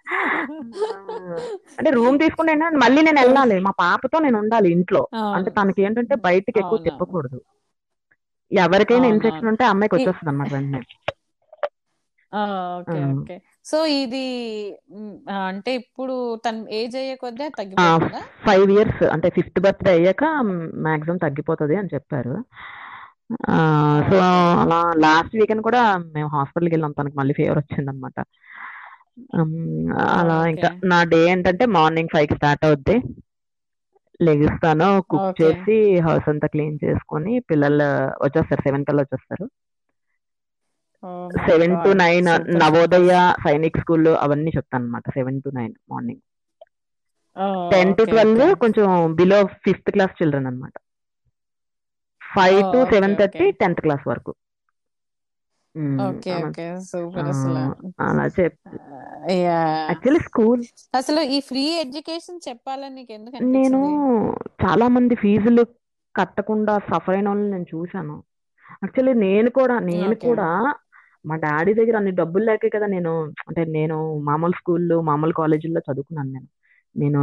అంటే రూమ్ తీసుకుంటే మళ్ళీ నేను వెళ్ళాలి. మా పాపతో నేను ఉండాలి ఇంట్లో. అంటే తనకి ఏంటంటే బయటకి ఎక్కువ తిప్పకూడదు. ఎవరికైనా ఇన్ఫెక్షన్ ఉంటే అమ్మాయికి వచ్చేస్తుంది అనమాట వెంటనే. ఓకే సో ఇది అంటే ఇప్పుడు తన ఏజ్ అయ్యే కొద్దీ అది ఆ, తగ్గిపోతుందా? ఫైవ్ ఇయర్స్ అంటే ఫిఫ్త్ బర్త్డే అయ్యాక మాక్సిమం తగ్గిపోతుంది అని చెప్పారు. సో అలా లాస్ట్ వీకెండ్ కూడా మేము హాస్పిటల్కి వెళ్ళాం. తనకి మళ్ళీ ఫీవర్ వచ్చింది అలా ఓకే. ఇంకా నా డే ఏంటంటే మార్నింగ్ ఫైవ్కి స్టార్ట్ అవుద్ది. లెగిస్తాను కుక్ ఓకే. చేసి హౌస్ అంతా క్లీన్ చేసుకొని పిల్లలు వచ్చేస్తారు సెవెన్ కల్లా వచ్చేస్తారు. My seven to god nine super. Navodaya Sainik school అవన్నీ చెప్తాను అనమాట seven to nine morning. Ten to okay twelve okay. కొంచెం బిలో ఫిఫ్త్ క్లాస్ చిల్డ్రన్ అనమాట five to okay seven okay. Thirty tenth class వరకు. Okay అలా okay ఆ, super అసలు అలా చెప్ యా యాక్చువల్లీ స్కూల్ అసలు ఈ ఫ్రీ ఎడ్యుకేషన్ చెప్పాలని నీకు ఎందుకు నేను చాలా మంది ఫీజులు కట్టకుండా సఫర్ అయిన వాళ్ళని నేను చూశాను. యాక్చువల్లీ నేను కూడా నేను కూడా మా డాడీ దగ్గర అన్ని డబ్బులు లేకే కదా నేను అంటే నేను మామూలు స్కూల్లో మామూలు కాలేజీల్లో చదువుకున్నాను నేను. నేను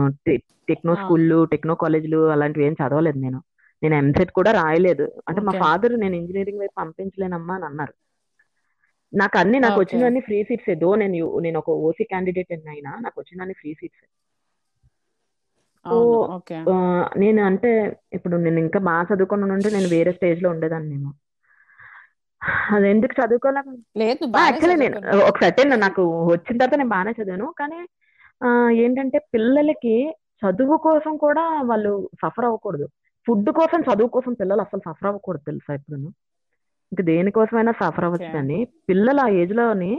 టెక్నో స్కూళ్ళు టెక్నో కాలేజీలు అలాంటివి ఏం చదవలేదు నేను. నేను ఎంసెట్ కూడా రాయలేదు. అంటే మా ఫాదర్ నేను ఇంజనీరింగ్ వైపు పంపించలేనమ్మా అని అన్నారు. నాకు అన్ని నాకు వచ్చినవన్నీ ఫ్రీ సీట్స్ ఏదో నేను నేను ఒక ఓసీ క్యాండిడేట్ అయినా నాకు వచ్చినవన్నీ ఫ్రీ సీట్స్ సో నేను అంటే ఇప్పుడు నేను ఇంకా బాగా చదువుకుని ఉంటే నేను వేరే స్టేజ్లో ఉండేదాన్ని నేను. అది ఎందుకు చదువుకోలేక లేదు నువ్వు బాగానే యాక్చువల్లీ నేను చదువుకున్నావు. ఒక సర్టెన్ నాకు వచ్చిన తర్వాత నేను బాగానే చదివాను. కానీ ఏంటంటే పిల్లలకి చదువు కోసం కూడా వాళ్ళు సఫర్ అవ్వకూడదు. ఫుడ్ కోసం చదువు కోసం పిల్లలు అసలు సఫర్ అవ్వకూడదు తెలుసా ఇప్పుడు ఇంకా దేనికోసమైనా సఫర్ అవ్వచ్చు కానీ పిల్లలు ఆ ఏజ్లోని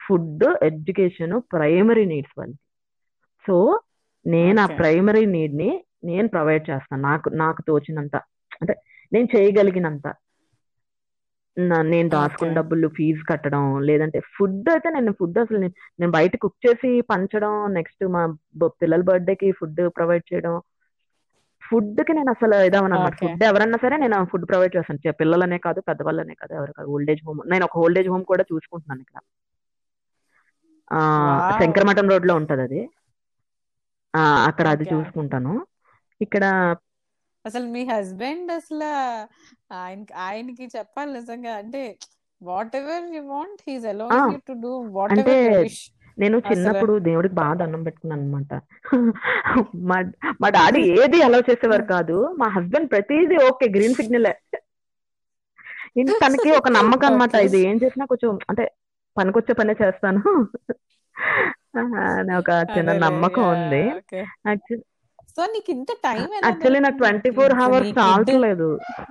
ఫుడ్ ఎడ్యుకేషన్ ప్రైమరీ నీడ్స్ వాళ్ళకి సో నేను ఆ ప్రైమరీ నీడ్ని నేను ప్రొవైడ్ చేస్తాను. నాకు నాకు తోచినంత. అంటే నేను చేయగలిగినంత. నేను దాచుకున్న డబ్బులు ఫీజు కట్టడం లేదంటే ఫుడ్ అయితే నేను ఫుడ్ అసలు నేను బయట కుక్ చేసి పంచడం నెక్స్ట్ మా పిల్లల బర్త్డేకి ఫుడ్ ప్రొవైడ్ చేయడం ఫుడ్కి నేను అసలు ఓకే. ఫుడ్ ఎవరన్నా సరే నేను ఫుడ్ ప్రొవైడ్ చేస్తాను. పిల్లలనే కాదు పెద్దవాళ్ళనే కాదు ఎవరు కాదు ఓల్డ్ ఏజ్ హోమ్. నేను ఒక ఓల్డ్ ఏజ్ హోమ్ కూడా చూసుకుంటున్నాను ఇక్కడ. శంకరమఠం రోడ్లో ఉంటది అది. అక్కడ అది చూసుకుంటాను. ఇక్కడ అసలు మీ హస్బెండ్ అసలు ఆయన ఆయనకి చెప్పాలి నిజంగా. అంటే whatever you want he's allowing you to do whatever you wish నేను చిన్నప్పుడు దేవుడికి బాగా దండం పెట్టుకున్నాను అనమాట మా మా డాడీ ఏది అలౌ చేసేవారు కాదు. మా హస్బెండ్ ప్రతిదీ ఓకే గ్రీన్ సిగ్నల్ తనకి ఒక నమ్మకం అనమాట ఇది. ఏం చేసినా కొంచెం అంటే పనికొచ్చే పనే చేస్తాను. అని ఒక చిన్న నమ్మకం ఉంది. సో నీకు ఇంత టైం యాక్చువల్లీ నాకు ట్వంటీ ఫోర్ అవర్స్ చాలట్లేదు. యా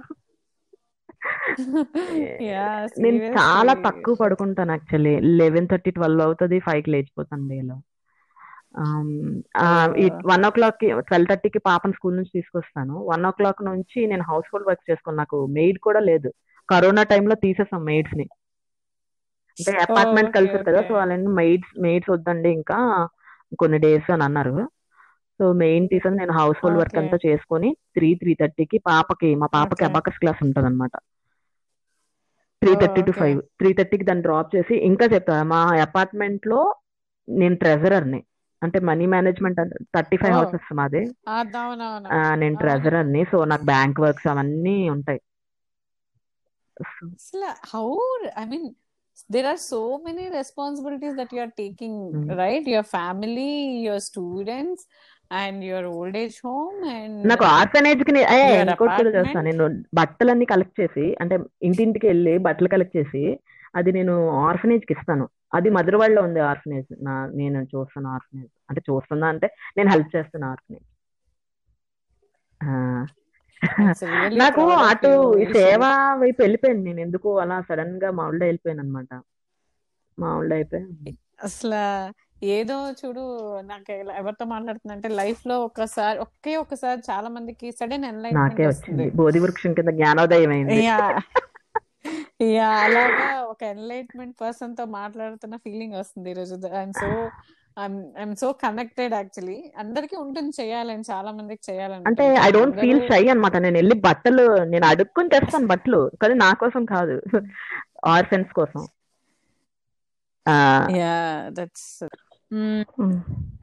నేను చాలా తక్కువ పడుకుంటాను యాక్చువల్లీ లెవెన్ థర్టీ ట్వెల్వ్ అవుతుంది ఫైవ్కి లేచిపోతాను డేలో. వన్ ఓ క్లాక్కి ట్వెల్వ్ థర్టీకి పాపను స్కూల్ నుంచి తీసుకొస్తాను. వన్ ఓ క్లాక్ నుంచి నేను హౌస్ హోల్డ్ వర్క్ చేసుకోను నాకు మెయిడ్ కూడా లేదు. కరోనా టైంలో తీసేసాం మెయిడ్స్ని అంటే అపార్ట్మెంట్ ఓకే కలిసారు కదా సో వాళ్ళని మెయిడ్స్ మెయిడ్స్ వద్దండి ఇంకా కొన్ని డేస్ అని అన్నారు. సో మెయిన్ తీసేసి నేను హౌస్ హోల్డ్ వర్క్ అంతా చేసుకొని త్రీ త్రీ థర్టీకి పాపకి మా పాపకి అబాకస్ క్లాస్ ఉంటుంది అనమాట three thirty to five three థర్టీకి దాన్ని డ్రాప్ చేసి ఇంకా చెప్తా మా అపార్ట్మెంట్లో నేను ట్రెజరర్ని అంటే money management thirty five houses మాది. ఆ, నేను అవును ట్రెజరర్ని సో నాకు బ్యాంక్ వర్క్స్ అవన్నీ ఉంటాయి. అసలు how I mean there are so many responsibilities that you are taking, mm. right? Your family, your and your old age home, and నాకు ఆర్ఫనేజ్కి ఇంకోటి కూడా చేస్తాను. నేను బట్టలన్నీ కలెక్ట్ చేసి అంటే ఇంటింటికి వెళ్ళి బట్టలు కలెక్ట్ చేసి అది నేను ఆర్ఫనేజ్కి ఇస్తాను. అది మధురవాడలో ఉంది ఆర్ఫనేజ్ నా నేను చూస్తాను ఆర్ఫనేజ్. అంటే చూస్తున్నా అంటే నేను హెల్ప్ చేస్తాను ఆర్ఫనేజ్. నాకు అటు సేవ. వైపు వెళ్ళిపోయాను నేను ఎందుకు అలా సడన్గా మామూలుగా వెళ్ళిపోయాను అనమాట మామూలుగా అయిపోయాను. అసలు ఏదో చూడు నాకు ఎవరితో మాట్లాడుతుందంటే లైఫ్లో ఒకసారి ఒకే ఒకసారి చాలా మందికి సడన్ ఎన్లైట్మెంట్ వచ్చింది. బోధి వృక్షం కింద జ్ఞానోదయం అయింది. యా. యా అలాగా ఒక ఎన్లైట్మెంట్ పర్సన్తో మాట్లాడుతున్న ఫీలింగ్ వస్తుంది ఈరోజు I'm so I'm so connected actually అందరికీ ఉంటుంది చేయాలని చాలా మందికి చేయాలని అంటే ఐ డోంట్ ఫీల్ షై అన్నమాట. నేను వెళ్ళి బట్టలు నేను అడుక్కుని తెస్తాను బట్టలు కానీ నా కోసం కాదు. ఆర్ఫెన్స్ కోసం. Yeah that's.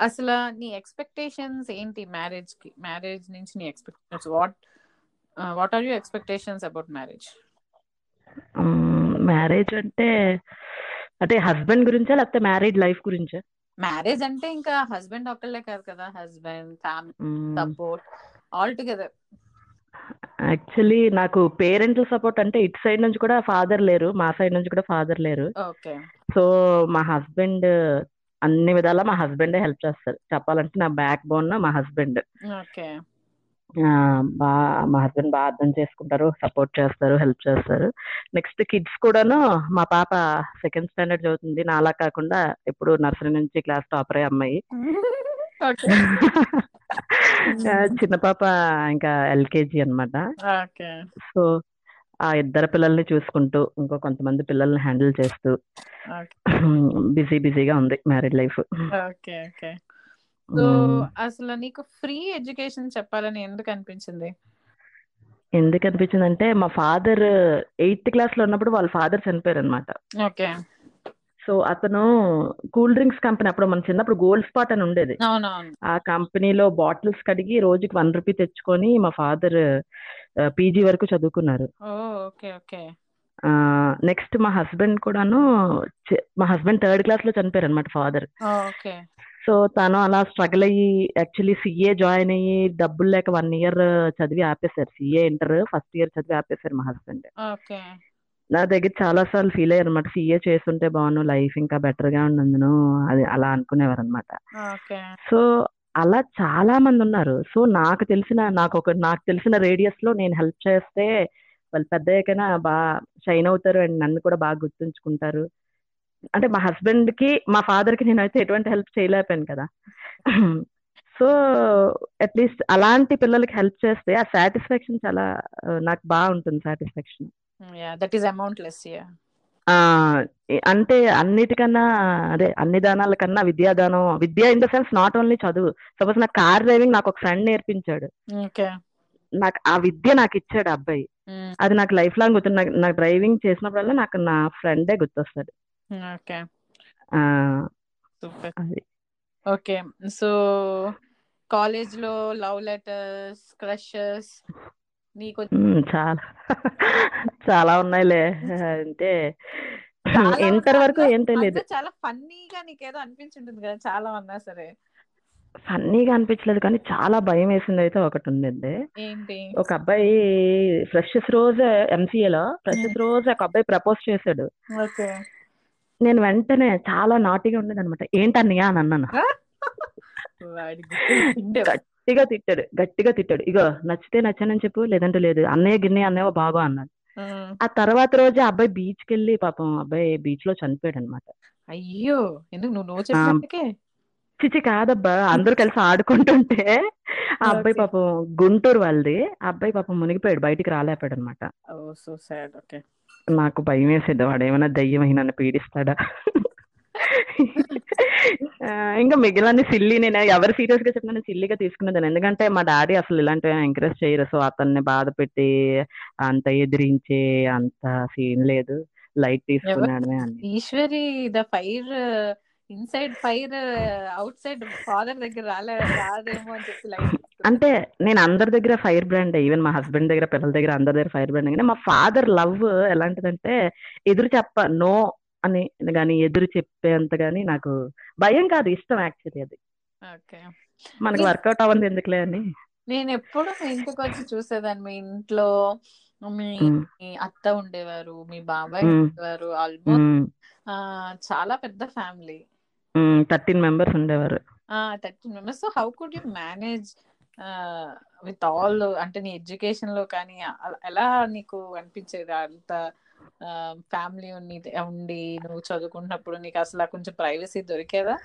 అసలు నీ ఎక్స్పెక్టేషన్స్ ఏంటి మ్యారేజ్కి మ్యారేజ్ నుంచి నీ expectations? What what are you expectations about marriage? Marriage అంటే అంటే హస్బెండ్ గురించా లేకపోతే మ్యారీడ్ లైఫ్ గురించా? మ్యారేజ్ అంటే ఇంకా హస్బెండ్ ఒక్కళ్ళే కాదు కదా husband family support all together. Actually నాకు పేరెంటల్ సపోర్ట్ అంటే ఇటు సైడ్ నుంచి కూడా ఫాదర్ లేరు మా సైడ్ నుంచి కూడా ఫాదర్ లేరు. ఓకే. సో మా హస్బెండ్ అన్ని విధాలా మా హస్బెండే హెల్ప్ చేస్తారు. చెప్పాలంటే నా బ్యాక్ బోన్ మా హస్బెండ్. బా మా హస్బెండ్ బాగా అర్థం చేసుకుంటారు సపోర్ట్ చేస్తారు హెల్ప్ చేస్తారు. నెక్స్ట్ కిడ్స్ కూడాను మా పాప సెకండ్ స్టాండర్డ్ చదువుతుంది. నాలా కాకుండా ఇప్పుడు నర్సరీ నుంచి క్లాస్ టాపర్ అమ్మాయి. చిన్న పాప ఇంకా ఎల్కేజీ అన్నమాట. ఓకే. సో ఆ ఇద్దరు పిల్లల్ని చూసుకుంటూ ఇంకో కొంతమంది పిల్లల్ని హ్యాండిల్ చేస్తూ బిజీ బిజీగా ఉంది married life. Okay okay. So అసలు నీకు ఫ్రీ ఎడ్యుకేషన్ చెప్పాలని ఎందుకు అనిపించింది? ఎందుకు అనిపించింది అంటే మా ఫాదర్ ఎయిత్ క్లాస్లో ఉన్నప్పుడు వాళ్ళ ఫాదర్ చనిపోయారు అనమాట ఓకే. సో అతను కూల్ డ్రింక్స్ కంపెనీ అప్పుడు మన చిన్నప్పుడు గోల్డ్ స్పాట్ అని ఉండేది. ఆ కంపెనీలో బాటిల్స్ కడిగి రోజుకి వన్ రూపీ తెచ్చుకొని మా ఫాదర్ పీజీ వరకు చదువుకున్నారు. Oh okay okay. నెక్స్ట్ మా హస్బెండ్ కూడాను మా హస్బెండ్ థర్డ్ క్లాస్లో చనిపోయారు అనమాట ఫాదర్ ఓకే. సో తను అలా స్ట్రగుల్ అయ్యి యాక్చువల్లీ సిఏ జాయిన్ అయ్యి డబ్బులు లేక వన్ ఇయర్ చదివి ఆపేశారు. సిఏ ఇంటర్ ఫస్ట్ ఇయర్ చదివి ఆపేశారు మా హస్బెండ్. నా దగ్గర చాలా సార్లు ఫీల్ అయ్యారు అనమాట సిఏ చేస్తుంటే బాగున్నాను లైఫ్ ఇంకా బెటర్గా ఉన్నందును. అది అలా అనుకునేవారు అనమాట సో అలా చాలా మంది ఉన్నారు. సో నాకు తెలిసిన నాకు ఒక నాకు తెలిసిన రేడియస్లో నేను హెల్ప్ చేస్తే వాళ్ళు పెద్ద అయ్యాకైనా బాగా షైన్ అవుతారు అండ్ నన్ను కూడా బాగా గుర్తుంచుకుంటారు. అంటే మా హస్బెండ్కి మా ఫాదర్కి నేనైతే ఎటువంటి హెల్ప్ చేయలేకపోయాను కదా. సో అట్లీస్ట్ అలాంటి పిల్లలకి హెల్ప్ చేస్తే ఆ సాటిస్ఫాక్షన్ చాలా నాకు బాగుంటుంది satisfaction that is amount less yeah అంటే అన్నిటికన్నా అదే అన్ని దానాల కన్నా విద్యాదానం విద్య in the sense not only చదువు. సపోజ్ నాకు కార్ డ్రైవింగ్ నాకు ఒక ఫ్రెండ్ నేర్పించాడు. నాకు ఆ విద్య నాకు ఇచ్చాడు అబ్బాయి. అది నాకు లైఫ్ లాంగ్ గుర్తు నాకు డ్రైవింగ్ చేసినప్పుడల్లా నాకు నా ఫ్రెండే గుర్తొస్తాడు. ఓకే సో కాలేజ్లో లవ్ లెటర్స్ క్రషెస్ నీకు చాలా. చాలా ఉన్నాయిలే. అంటే ఇంటర్ వరకు ఏం తెలియదు చాలా ఫన్నీగా నీకేదో అనిపించుంటుంది కదా చాలా ఉన్నా సరే. ఫన్నీగా అనిపించలేదు కానీ చాలా భయం వేసింది అయితే ఒకటి ఏంటి? ఒక అబ్బాయి ఫ్రెషెస్ రోజు ఎంసీఏలో ఫ్రెషెస్ రోజు ఒక అబ్బాయి ప్రపోజ్ చేశాడు. ఓకే. నేను వెంటనే చాలా నాటిగా ఉండేది అనమాట ఏంటన్నయ్య అని అన్నాను. గట్టిగా తిట్టాడు గట్టిగా తిట్టాడు. ఇగో నచ్చితే నచ్చానని చెప్పు లేదంటే లేదు. అన్నయ్య గిన్నె అన్నయ్య బాగో అన్నాడు. ఆ తర్వాత రోజు అబ్బాయి బీచ్కి వెళ్ళి పాపం అబ్బాయి బీచ్లో చనిపోయాడు అనమాట అయ్యో! ఎందుకు? నువ్వు చిచి కాదబ్బా అందరూ కలిసి ఆడుకుంటుంటే ఆ అబ్బాయి. పాపం గుంటూరు వాళ్ళది. ఆ అబ్బాయి పాపం మునిగిపోయాడు బయటికి రాలేపాడు అనమాట నాకు భయం వేసేది వాడు ఏమైనా దయ్యం అయి నన్ను పీడిస్తాడా? ఇంకా మిగిలిన సిల్లి నేను ఎవరు సీరియస్గా చెప్పినా సిల్లిగా తీసుకునేదాన్ని. ఎందుకంటే మా డాడీ అసలు ఇలాంటివి ఎంకరేజ్ చేయరు. సో అతన్ని బాధ పెట్టి అంత ఎదిరించే అంత సీన్ లేదు. లైట్ తీసుకున్నాడమే Eshwari the fire inside fire outside father దగ్గర రాలే రాదేమో అని చెప్పి లైట్ అంటే నేను అందరి దగ్గర ఫైర్ బ్రాండ్ ఈవెన్ మా హస్బెండ్ దగ్గర పిల్లల దగ్గర అందరి దగ్గర ఫైర్ బ్రాండ్ కానీ మా ఫాదర్ లవ్ ఎలాంటిదంటే ఎదురు చెప్ప నో అని కానీ ఎదురు చెప్పేంత కానీ నాకు భయం కాదు ఇష్టం యాక్చువల్లీ అది. ఓకే. మనకి వర్కౌట్ అవ్వంది ఎందుకులే అని. నేను ఎప్పుడు మీ ఇంటికి వచ్చి చూసేదాన్ని. మీ ఇంట్లో మీ అత్త ఉండేవారు మీ బాబాయ్ ఉండేవారు ఆల్మోస్ట్ చాలా పెద్ద ఫ్యామిలీ. థర్టీన్ మెంబర్స్ ఉండేవారు. Thirteen members. So how could you manage with all అంటే నీ ఎడ్యుకేషన్లో కానీ ఎలా నీకు అనిపించేది అంత ఫ్యామిలీ ఉండి నువ్వు చదువుకున్నప్పుడు నీకు అసలు కొంచెం ప్రైవసీ దొరికేదా?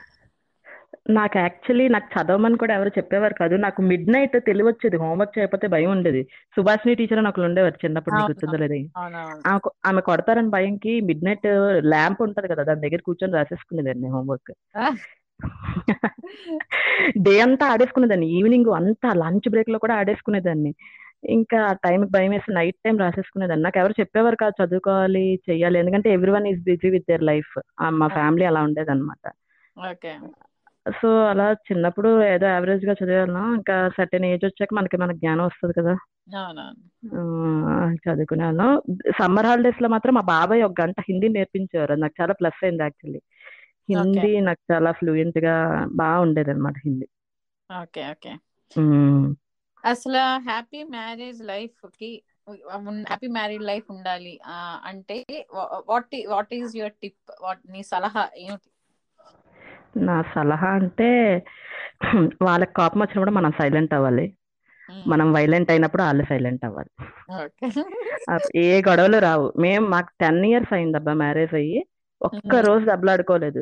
నాకు యాక్చువల్లీ నాకు చదవమని కూడా ఎవరు చెప్పేవారు కాదు. నాకు మిడ్ నైట్ తెలివచ్చేది హోంవర్క్ చేయకపోతే భయం ఉండేది. సుభాషిణి టీచర్ అని ఒకరు ఉండేవారు చిన్నప్పుడు నీకు అవును. గుర్తుందో లేదు. అవునవును. ఆమె ఆమె కొడతారని భయంకి మిడ్ నైట్ ల్యాంప్ ఉంటది కదా దాని దగ్గర కూర్చొని రాసేసుకునేదాన్ని హోంవర్క్. డే అంతా ఆడేసుకునేదాన్ని ఈవినింగ్ అంతా లంచ్ బ్రేక్లో కూడా ఆడేసుకునేదాన్ని. ఇంకా టైంకి భయం వేసి నైట్ టైం రాసేసుకునేదాన్ని. నాకు ఎవరు చెప్పేవారు కాదు చదువుకోవాలి చెయ్యాలి. ఎందుకంటే everyone is busy with their life మా ఫ్యామిలీ అలా ఉండేది అనమాట ఓకే. సో అలా చిన్నప్పుడు ఏదో యావరేజ్గా చదివాను ఇంకా సర్టెన్ ఏజ్ వచ్చాక మనకి మన జ్ఞానం వస్తుంది కదా. ఆ, చదువుకున్నాను సమ్మర్ హాలిడేస్లో మాత్రం మా బాబాయ్ ఒక గంట హిందీ నేర్పించేవారు. నాకు చాలా ప్లస్ అయింది యాక్చువల్లీ హిందీ నాకు చాలా ఫ్లూయెంట్గా బాగా ఉండేది అనమాట హిందీ. Okay okay. అసలు హ్యాపీ మ్యారేజ్ లైఫ్కి హ్యాపీ మ్యారీడ్ లైఫ్ ఉండాలి. అంటే what what is your tip? What నీ సలహా ఏమిటి? నా సలహా అంటే వాళ్ళకి కోపం వచ్చినప్పుడు మనం సైలెంట్ అవ్వాలి. మనం వైలెంట్ అయినప్పుడు వాళ్ళు సైలెంట్ అవ్వాలి. ఏ గొడవలు రావు. మేము మాకు టెన్ ఇయర్స్ అయింది అబ్బా మ్యారేజ్ అయ్యి ఒక్క. రోజు దెబ్బలాడుకోలేదు.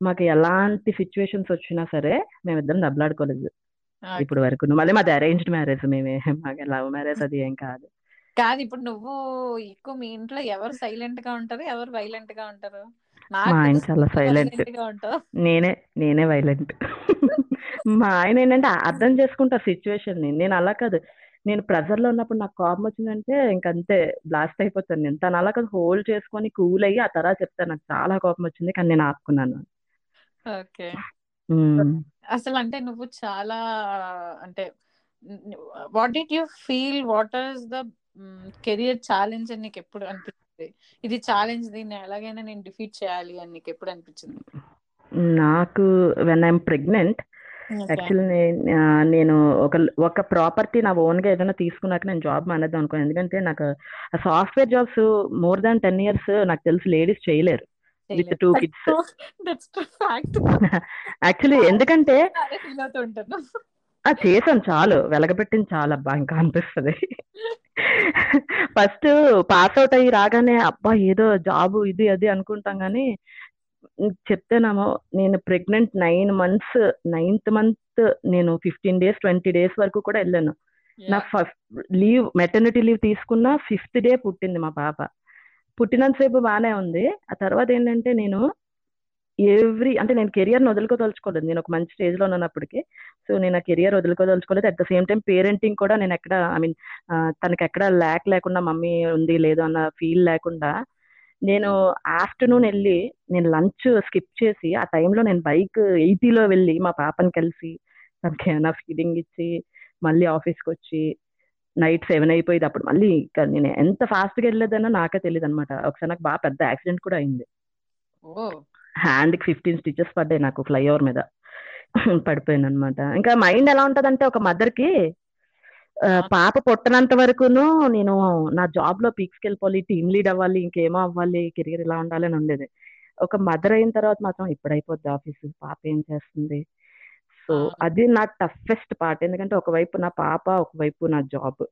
మాకు ఎలాంటి సిచ్యువేషన్స్ వచ్చినా సరే మేమిద్దరం దెబ్బలాడుకోలేదు. ఇప్పుడు వరకు మళ్ళీ మాది అరేంజ్డ్ మ్యారేజ్ మేమే. మాకు లవ్ మ్యారేజ్ అది ఏం కాదు. కాదు ఇప్పుడు నువ్వు ఎక్కువ మీ ఇంట్లో ఎవరు సైలెంట్గా ఉంటారు ఎవరు వైలెంట్గా ఉంటారు? మా ఆయన చాలా సైలెంట్ నేనే నేనే వైలెంట్ మా ఆయన ఏంటంటే అర్థం చేసుకుంటారు సిచ్యువేషన్ని. నేను అలా కాదు. నేను ప్రెజర్లో ఉన్నప్పుడు నాకు కోపం వచ్చిందంటే ఇంకంతే బ్లాస్ట్ అయిపోతాను నేను. తను అలా కాదు హోల్డ్ చేసుకొని కూల్ అయ్యి ఆ తర్వాత చెప్తాను నాకు చాలా కోపం వచ్చింది కానీ నేను ఆపుకున్నాను. ఓకే. అసలు అంటే నువ్వు చాలా అంటే what did you feel what is the career challenge అని నీకు ఎప్పుడు అనిపించింది? ఇది ఛాలెంజ్ దీన్ని ఎలాగైనా నేను డిఫీట్ చేయాలి అని నీకు ఎప్పుడు అనిపించింది? నాకు వెన్ ఐఎమ్ ప్రెగ్నెంట్ యాక్చువల్లీ నేను ఒక ఒక ప్రాపర్టీ నా ఓన్గా ఏదైనా తీసుకున్నాక నేను జాబ్ మానేద్దాం అనుకున్నాను. ఎందుకంటే నాకు software jobs more than ten years నాకు తెలిసి లేడీస్ చేయలేరు. విత్ టూ కిడ్స్ యాక్చువల్లీ ఎందుకంటే చేశాను చాలు. వెలగబెట్టింది చాలు అబ్బా ఇంకా అనిపిస్తుంది. ఫస్ట్ పాస్ అవుట్ అయ్యి రాగానే అబ్బా ఏదో జాబ్ ఇది అది అనుకుంటాం కానీ చెప్తేనేమో నేను pregnant nine months ninth month నేను ఫిఫ్టీన్ డేస్ ట్వంటీ డేస్ వరకు కూడా వెళ్ళాను. నా ఫస్ట్ లీవ్ మెటర్నిటీ లీవ్ తీసుకున్న ఫిఫ్త్ డే పుట్టింది మా పాప. పుట్టినంతసేపు బాగానే ఉంది. ఆ తర్వాత ఏంటంటే నేను ఎవ్రీ అంటే నేను కెరియర్ని వదులుకోదలుచుకోలేదు. నేను ఒక మంచి స్టేజ్లో ఉన్నప్పటికీ సో నేను ఆ career వదులుకోదలుచుకోలేదు. At the same time parenting కూడా నేను ఎక్కడ ఐ మీన్ తనకి ఎక్కడ ల్యాక్ లేకుండా మమ్మీ ఉంది లేదు అన్న ఫీల్ లేకుండా నేను ఆఫ్టర్నూన్ వెళ్ళి నేను లంచ్ స్కిప్ చేసి ఆ టైంలో నేను బైక్ ఎయిటీలో వెళ్ళి మా పాపని కలిసి తనకి ఏమైనా ఫీడింగ్ ఇచ్చి మళ్ళీ ఆఫీస్కి వచ్చి నైట్ సెవెన్ అయిపోయింది. అప్పుడు మళ్ళీ ఇంకా నేను ఎంత ఫాస్ట్గా వెళ్ళేదన్నా నాకే తెలియదు అనమాట ఒకసారి నాకు బాగా పెద్ద యాక్సిడెంట్ కూడా అయింది. ఓ. హ్యాండ్కి ఫిఫ్టీన్ స్టిచెస్ పడ్డాయి నాకు ఫ్లైఓవర్ మీద. పడిపోయాను అనమాట ఇంకా మైండ్ ఎలా ఉంటదంటే ఒక మదర్కి పాప పుట్టనంత వరకును నేను నా జాబ్లో పీక్స్కి వెళ్ళిపోవాలి టీమ్ లీడ్ అవ్వాలి ఇంకేమో అవ్వాలి కెరియర్ ఇలా ఉండాలి అని ఉండేది. ఒక మదర్ అయిన తర్వాత మాత్రం ఇప్పుడు అయిపోద్ది ఆఫీస్ పాప ఏం చేస్తుంది? సో అది నా టఫెస్ట్ పార్ట్. ఎందుకంటే ఒకవైపు నా పాప ఒకవైపు నా జాబ్.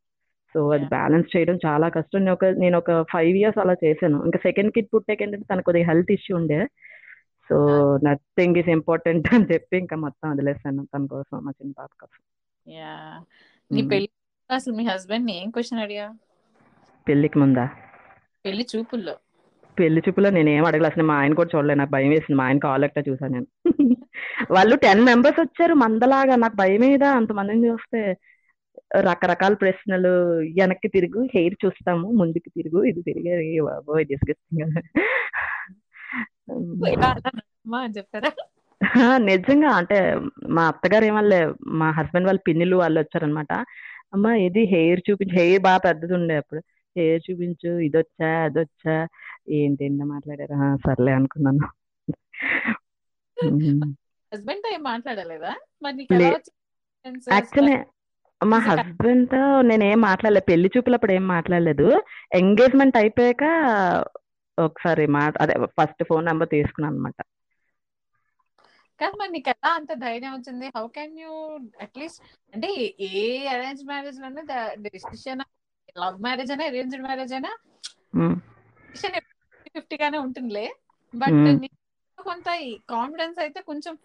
సో అది బ్యాలెన్స్ చేయడం చాలా కష్టం. నేను ఒక నేను ఒక ఫైవ్ ఇయర్స్ అలా చేశాను. ఇంకా సెకండ్ కిడ్ పుట్టాక ఏంటంటే తనకు కొద్దిగా హెల్త్ ఇష్యూ ఉండే. సో నథింగ్ ఈస్ ఇంపార్టెంట్ అని చెప్పి ఇంకా మొత్తం వదిలేసాను తన కోసం మా చిన్న పాప కోసం. యా నీ పెళ్ళి అసలు మీ హస్బెండ్ ఏం క్వశ్చన్ అడిగా? పెళ్ళికి ముందా? పెళ్ళి చూపుల్లో. పెళ్ళి చూపులో నేను ఏం అడగలేదు అసలు మా ఆయన కూడా చూడలేదు. నాకు భయం వేసింది. మా ఆయన కాల్ ఎట్టా చూసాను నేను. వాళ్ళు టెన్ మెంబర్స్ వచ్చారు మందలాగా. నాకు భయం మీద అంతమందిని చూస్తే రకరకాల ప్రశ్నలు. వెనక్కి తిరుగు హెయిర్ చూస్తాము ముందుకు తిరుగు ఇది తిరిగే బాబోయ్ డిస్గస్టింగ్ చెప్పారా? నిజంగా. అంటే మా అత్తగారు ఏమల్లే మా హస్బెండ్ వాళ్ళ పిన్నిలు వాళ్ళు వచ్చారనమాట. అమ్మ ఇది హెయిర్ చూపించు హెయిర్ బాగా పెద్దది ఉండే అప్పుడు. హెయిర్ చూపించు ఇది వచ్చా అది వచ్చా ఏంటి ఏంటి మాట్లాడారు? సర్లే అనుకున్నాను. హస్బెండ్తో ఏం మాట్లాడలేదా? మరి యాక్చువల్లీ మా హస్బెండ్తో నేను మాట్లాడలేదు పెళ్ళి చూపులప్పుడు ఏం మాట్లాడలేదు. ఎంగేజ్మెంట్ అయిపోయాక ఒకసారి మా అదే ఫస్ట్ ఫోన్ నెంబర్ తీసుకున్నాను అనమాట కానీ మరి నీకు ఎలా అంత ధైర్యం వచ్చింది? హౌ కెన్ యూ అట్లీస్ట్ అంటే ఏ అరేంజ్ మ్యారేజ్లోనే డిసిషన్ లవ్ మ్యారేజ్ అయినా అరేంజ్డ్ మ్యారేజ్ అయినా డిసిషన్ ఫిఫ్టీ గానే ఉంటుందిలే. బట్. కొంత కాన్ఫిడెన్స్ అయితే కొంచెం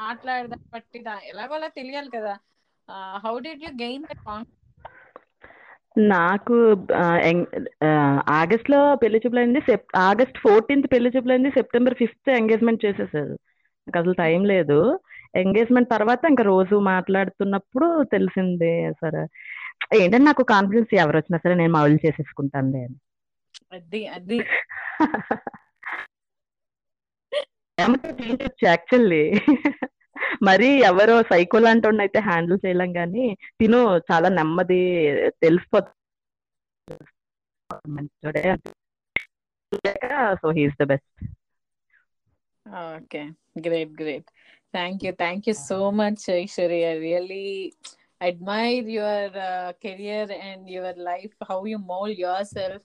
మాట్లాడదాం బట్టి ఎలాగోలా తెలియాలి కదా. How did you gain the నాకు ఎం- ఆ, ఆగస్ట్లో పెళ్ళి చూపులు అయింది సెప్ ఆగస్ట్ ఫోర్టీన్త్ పెళ్ళి చూపులు అయింది సెప్టెంబర్ ఫిఫ్త్ ఎంగేజ్మెంట్ చేసేసారు. నాకు అసలు టైం లేదు. ఎంగేజ్మెంట్ తర్వాత ఇంకా రోజు మాట్లాడుతున్నప్పుడు తెలిసింది సరే. ఏంటంటే నాకు కాన్ఫిడెన్స్ ఎవరు వచ్చినా సరే నేను మౌలు చేసేసుకుంటానులే అని. అది అది. యాక్చువల్లీ మరి ఎవరో సైకో లాంటి అయితే హ్యాండిల్ చేయలేం కానీ తిను చాలా నెమ్మది తెలిసిపోతుంది so he's the best okay great great thank you thank you so much Aishwarya really admire your uh, career and your life how you mold yourself.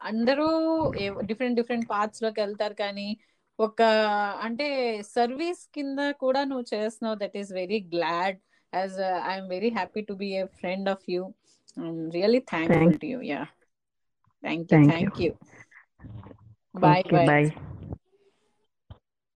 అందరూ డిఫరెంట్ డిఫరెంట్ పార్ట్స్లోకి వెళ్తారు కానీ ఒక అంటే సర్వీస్ కింద కూడా నువ్వు చేస్తున్నావు that is very glad as I'm very happy to be a friend of you really to you yeah thank you Thank thank you bye bye